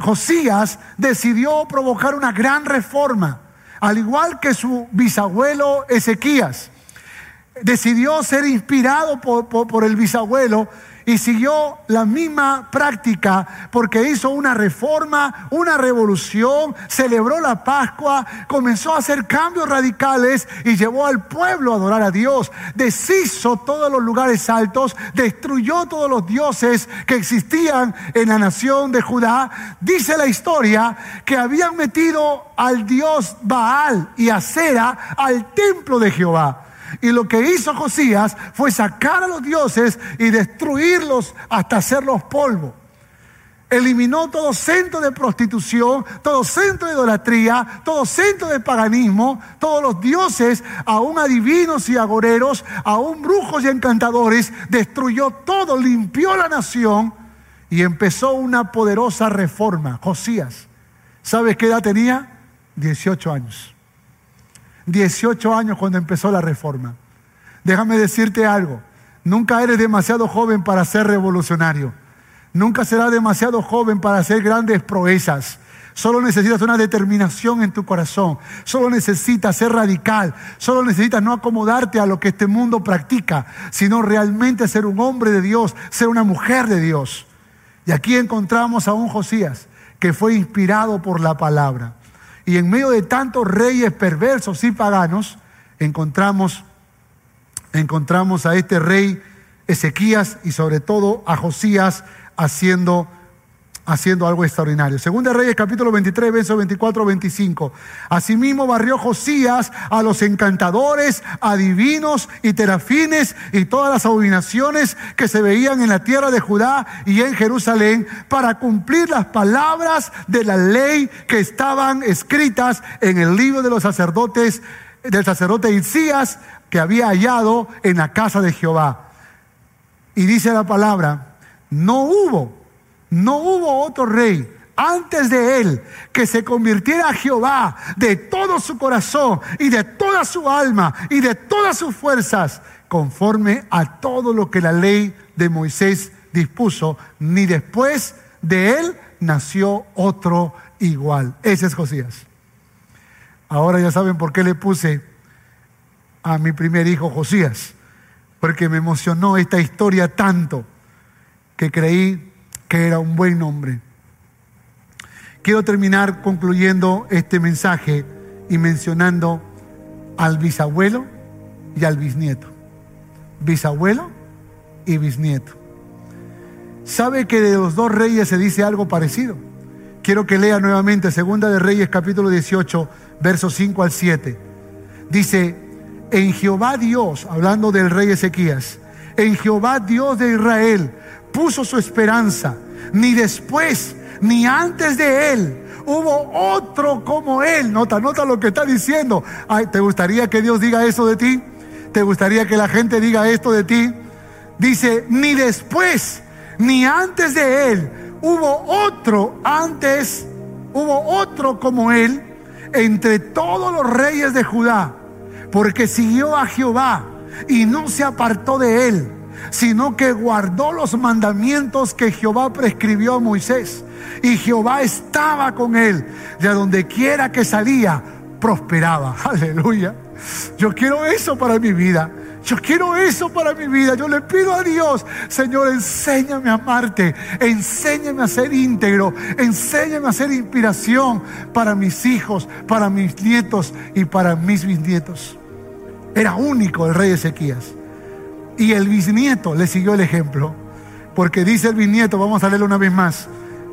[SPEAKER 3] Josías decidió provocar una gran reforma, al igual que su bisabuelo Ezequías. Decidió ser inspirado por, por el bisabuelo y siguió la misma práctica porque hizo una reforma, una revolución, celebró la Pascua, comenzó a hacer cambios radicales y llevó al pueblo a adorar a Dios. Deshizo todos los lugares altos, destruyó todos los dioses que existían en la nación de Judá. Dice la historia que habían metido al dios Baal y Acera al templo de Jehová. Y lo que hizo Josías fue sacar a los dioses y destruirlos hasta hacerlos polvo. Eliminó todo centro de prostitución, todo centro de idolatría, todo centro de paganismo, todos los dioses, aún adivinos y agoreros, aún brujos y encantadores, destruyó todo, limpió la nación y empezó una poderosa reforma. Josías, ¿sabes qué edad tenía? 18 años. 18 años cuando empezó la reforma. Déjame decirte algo, nunca eres demasiado joven para ser revolucionario. Nunca serás demasiado joven para hacer grandes proezas. Solo necesitas una determinación en tu corazón. Solo necesitas ser radical. Solo necesitas no acomodarte a lo que este mundo practica, sino realmente ser un hombre de Dios, ser una mujer de Dios. Y aquí encontramos a un Josías que fue inspirado por la palabra. Y en medio de tantos reyes perversos y paganos, encontramos, encontramos a este rey Ezequías y sobre todo a Josías haciendo haciendo algo extraordinario. Segunda Reyes capítulo 23, versos 24, 25. Asimismo barrió Josías a los encantadores, adivinos y terafines y todas las abominaciones que se veían en la tierra de Judá y en Jerusalén para cumplir las palabras de la ley que estaban escritas en el libro de los sacerdotes, del sacerdote Isías que había hallado en la casa de Jehová. Y dice la palabra, no hubo no hubo otro rey antes de él que se convirtiera a Jehová de todo su corazón y de toda su alma y de todas sus fuerzas, conforme a todo lo que la ley de Moisés dispuso, ni después de él nació otro igual. Ese es Josías. Ahora ya saben por qué le puse a mi primer hijo Josías, porque me emocionó esta historia tanto que creí que era un buen nombre. Quiero terminar concluyendo este mensaje y mencionando al bisabuelo y al bisnieto. Bisabuelo y bisnieto. ¿Sabe que de los dos reyes se dice algo parecido? Quiero que lea nuevamente Segunda de Reyes capítulo 18, versos 5 al 7. Dice, en Jehová Dios, hablando del rey Ezequías, en Jehová Dios de Israel, puso su esperanza, ni después, ni antes de él. Hubo otro como él. Nota, nota lo que está diciendo. Ay, ¿te gustaría que Dios diga eso de ti? ¿Te gustaría que la gente diga esto de ti? Dice, ni después, ni antes de él. Hubo otro antes, hubo otro como él entre todos los reyes de Judá, porque siguió a Jehová y no se apartó de él sino que guardó los mandamientos que Jehová prescribió a Moisés. Y Jehová estaba con él, a donde quiera que salía, prosperaba. Aleluya. Yo quiero eso para mi vida. Yo quiero eso para mi vida. Yo le pido a Dios, Señor, enséñame a amarte, enséñame a ser íntegro, enséñame a ser inspiración para mis hijos, para mis nietos y para mis bisnietos. Era único el rey Ezequías. Y el bisnieto le siguió el ejemplo. Porque dice el bisnieto, vamos a leerlo una vez más.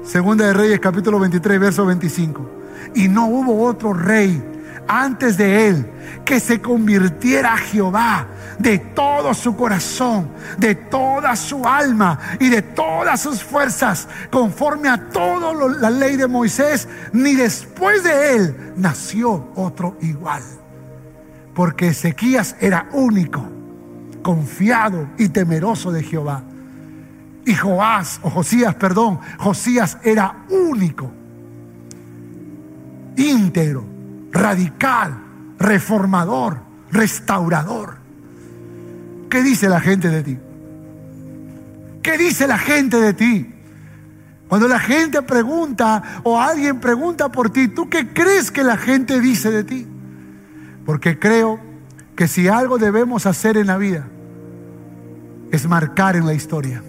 [SPEAKER 3] Segunda de Reyes capítulo 23, verso 25. Y no hubo otro rey antes de él que se convirtiera a Jehová de todo su corazón, de toda su alma y de todas sus fuerzas, conforme a toda la ley de Moisés, ni después de él nació otro igual. porque Ezequías era único, confiado y temeroso de Jehová. Y Joás, o Josías, perdón, Josías era único, íntegro, radical, reformador, restaurador. ¿Qué dice la gente de ti? ¿Qué dice la gente de ti? Cuando la gente pregunta o alguien pregunta por ti, ¿tú qué crees que la gente dice de ti? Porque creo que si algo debemos hacer en la vida es marcar en la historia.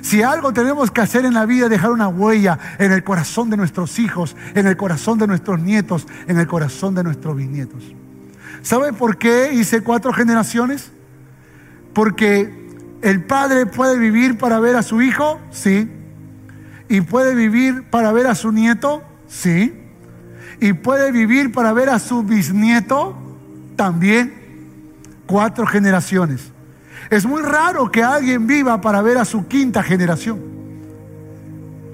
[SPEAKER 3] Si algo tenemos que hacer en la vida dejar una huella en el corazón de nuestros hijos, en el corazón de nuestros nietos, en el corazón de nuestros bisnietos. ¿Sabe por qué hice cuatro generaciones? Porque el padre puede vivir para ver a su hijo, sí. Y puede vivir para ver a su nieto, sí. Y puede vivir para ver a su bisnieto, también. Cuatro generaciones. Es muy raro que alguien viva para ver a su quinta generación.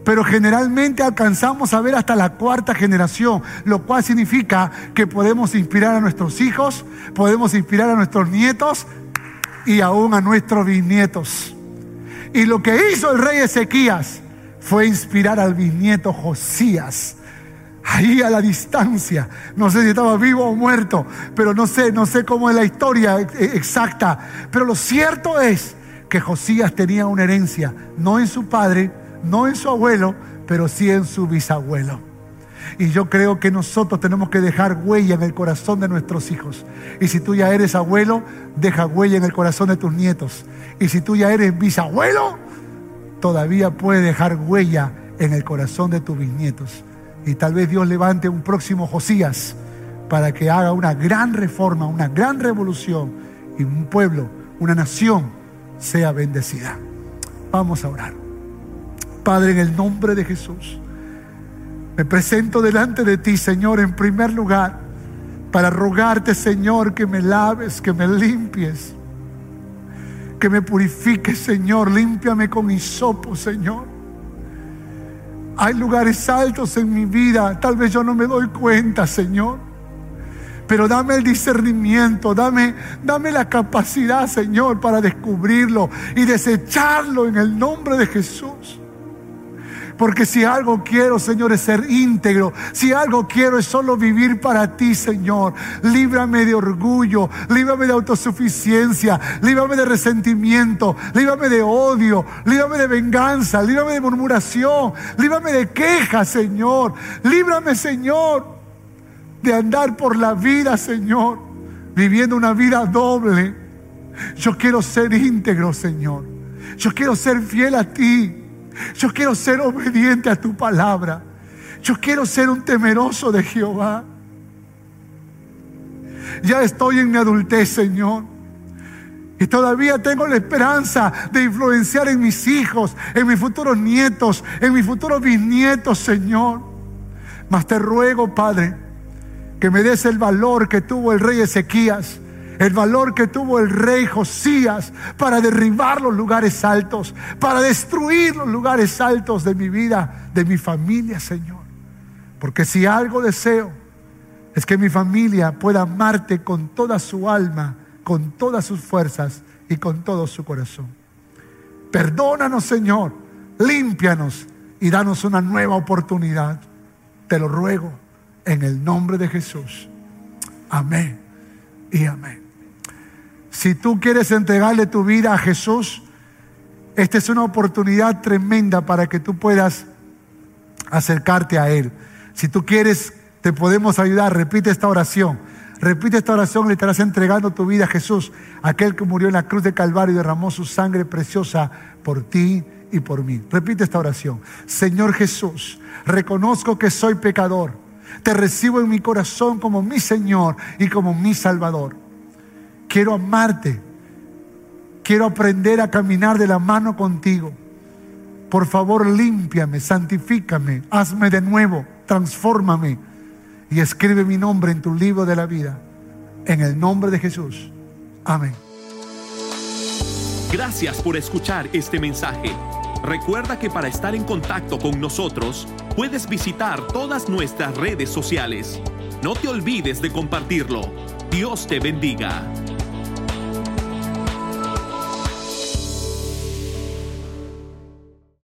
[SPEAKER 3] Pero generalmente alcanzamos a ver hasta la cuarta generación, lo cual significa que podemos inspirar a nuestros hijos, podemos inspirar a nuestros nietos y aún a nuestros bisnietos. Y lo que hizo el rey Ezequías fue inspirar al bisnieto Josías. Ahí a la distancia, no sé si estaba vivo o muerto, pero no sé, no sé cómo es la historia exacta. Pero lo cierto es que Josías tenía una herencia, no en su padre, no en su abuelo, pero sí en su bisabuelo. Y yo creo que nosotros tenemos que dejar huella en el corazón de nuestros hijos. Y si tú ya eres abuelo, deja huella en el corazón de tus nietos. Y si tú ya eres bisabuelo, todavía puedes dejar huella en el corazón de tus bisnietos. Y tal vez Dios levante un próximo Josías para que haga una gran reforma, una gran revolución y un pueblo, una nación sea bendecida. Vamos a orar. Padre, en el nombre de Jesús. Me presento delante de ti, Señor, en primer lugar, para rogarte, Señor, que me laves, que me limpies, que me purifiques, Señor. Límpiame con hisopo, Señor. Hay lugares altos en mi vida, tal vez yo no me doy cuenta, Señor. Pero dame el discernimiento, dame, dame la capacidad, Señor, para descubrirlo y desecharlo en el nombre de Jesús. Porque si algo quiero, Señor, es ser íntegro. Si algo quiero es solo vivir para ti, Señor. Líbrame de orgullo, líbrame de autosuficiencia, líbrame de resentimiento, líbrame de odio, líbrame de venganza, líbrame de murmuración, líbrame de quejas, Señor. Líbrame, Señor, de andar por la vida, Señor, viviendo una vida doble. Yo quiero ser íntegro, Señor. Yo quiero ser fiel a ti. Yo quiero ser obediente a tu palabra. Yo quiero ser un temeroso de Jehová. Ya estoy en mi adultez, Señor. Y todavía tengo la esperanza de influenciar en mis hijos, en mis futuros nietos, en mis futuros bisnietos, Señor. Mas te ruego, Padre, que me des el valor que tuvo el rey Ezequías el valor que tuvo el rey Josías para derribar los lugares altos, para destruir los lugares altos de mi vida, de mi familia, Señor. Porque si algo deseo es que mi familia pueda amarte con toda su alma, con todas sus fuerzas y con todo su corazón. Perdónanos, Señor, límpianos y danos una nueva oportunidad. Te lo ruego en el nombre de Jesús. Amén y amén. Si tú quieres entregarle tu vida a Jesús, esta es una oportunidad tremenda para que tú puedas acercarte a Él. Si tú quieres, te podemos ayudar. Repite esta oración. Repite esta oración, le estarás entregando tu vida a Jesús, aquel que murió en la cruz de Calvario y derramó su sangre preciosa por ti y por mí. Repite esta oración. Señor Jesús, reconozco que soy pecador. Te recibo en mi corazón como mi Señor y como mi Salvador. Quiero amarte. Quiero aprender a caminar de la mano contigo. Por favor, límpiame, santifícame, hazme de nuevo, transfórmame y escribe mi nombre en tu libro de la vida. En el nombre de Jesús. Amén.
[SPEAKER 1] Gracias por escuchar este mensaje. Recuerda que para estar en contacto con nosotros, puedes visitar todas nuestras redes sociales no te olvides de compartirlo. Dios te bendiga.